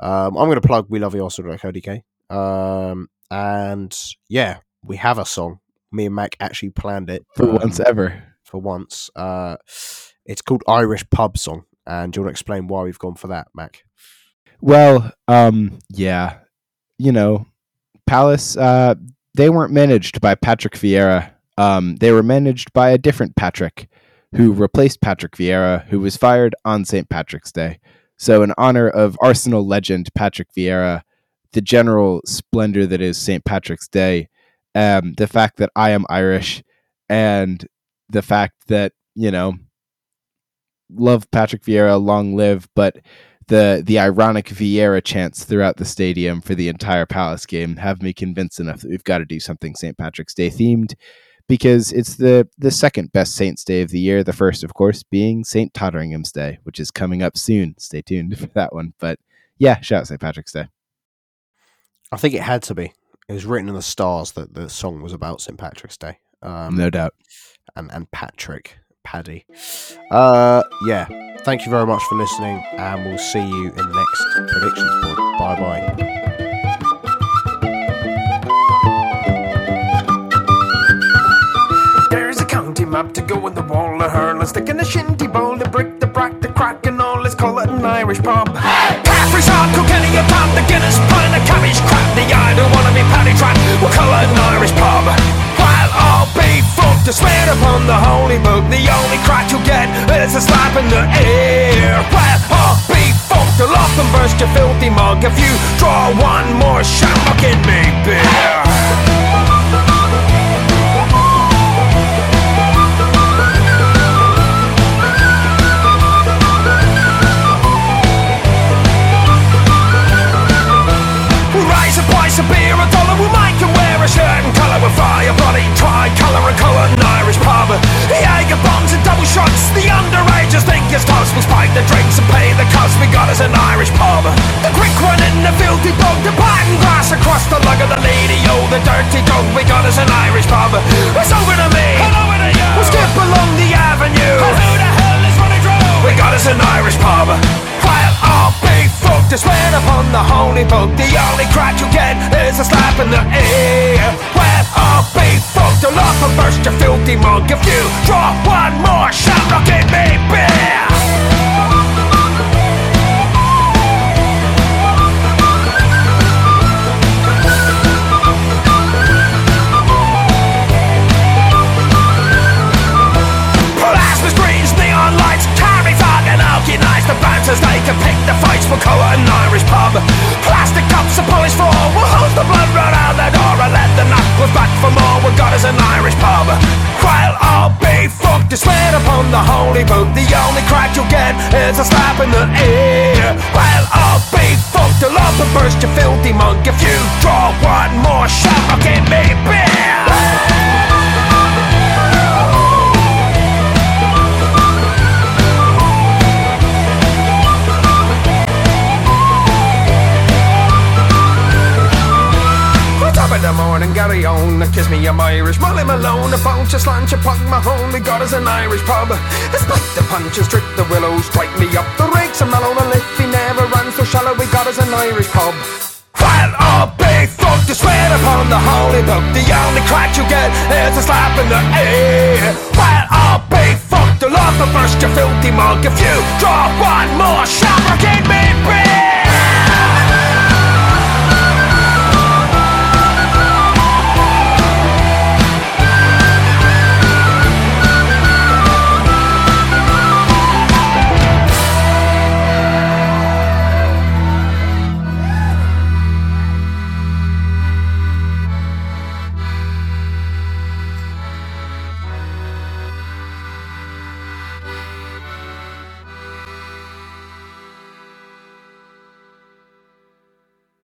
Um, I'm going to plug We Love You Arsenal.co.uk. Um, and yeah, we have a song. Me and Mac actually planned it for um, once ever. For once, uh, it's called Irish Pub Song. And do you want to explain why we've gone for that, Mac? Well, um, yeah, you know, Palace, uh, they weren't managed by Patrick Vieira. Um, they were managed by a different Patrick, who replaced Patrick Vieira, who was fired on St. Patrick's Day. So, in honor of Arsenal legend Patrick Vieira, the general splendor that is St. Patrick's Day, um, the fact that I am Irish, and the fact that you know, love Patrick Vieira, long live, but the the ironic Vieira chants throughout the stadium for the entire Palace game have me convinced enough that we've got to do something St. Patrick's Day themed because it's the the second best Saints Day of the year. The first, of course, being St. Totteringham's Day, which is coming up soon. Stay tuned *laughs* for that one. But yeah, shout out St. Patrick's Day. I think it had to be. It was written in the stars that the song was about St. Patrick's Day. Um, no doubt. And and Patrick, Paddy. Uh, yeah. Thank you very much for listening, and we'll see you in the next predictions pod. Bye bye. There's a county map to go in the wall of hurl and stick in the shinty bowl, the brick, the brack, the crack, and all. Let's call it an Irish pub. Hey! Caffrey's hard, Kilkenny, a pound, the Guinness, pint, the cabbage, crap, the I don't wanna be paddy trap. We'll call it an Irish pub. While all be fucked, to swear upon the holy book, the only crack you get is a slap in the ear. While all be fucked, I'll often burst your filthy mug if you draw one more shamrock in me beer. price of beer, a dollar will make you wear a shirt and colour with fire, bloody tri-colour and colour an Irish pub. The Jaeger bombs and double shots, the underagers think it's toast. We'll spike the drinks and pay the cost, we got us an Irish pub. The quick one in the filthy bog, the pattern grass across the lug of the lady, oh the dirty dog, we got us an Irish pub. It's over to me, and over to you. We'll skip along the avenue. And who the hell is running through? We got us an Irish pub. To swear upon the holy book, the only crack you get is a slap in the ear. Well, I'll be fucked, I'll off and burst your filthy mug if you draw one more shot, look at me, beer. The bouncers, they can pick the fights. We'll call it an Irish pub. Plastic cups are polished for. We'll hose the blood right out the door and let the knuckles back for more. We got us an Irish pub. While I'll be fucked, to swear upon the holy book. The only crack you'll get is a slap in the ear. While I'll be fucked, I'll up and burst your filthy mug if you draw one more shot. I'll give me beer. The Gary on. Kiss me, I'm Irish. Molly Malone, a bounce, a slant, a punk, my. We got us an Irish pub. Despite the punches, trick the willows, strike me up the rakes. And Malone, and he never ran so shallow. We got us an Irish pub. While all be fucked, to swear upon the holy book. The only crack you get is a slap in the ear. All be fucked, the love will burst your filthy mug if you draw one more shot. Give me.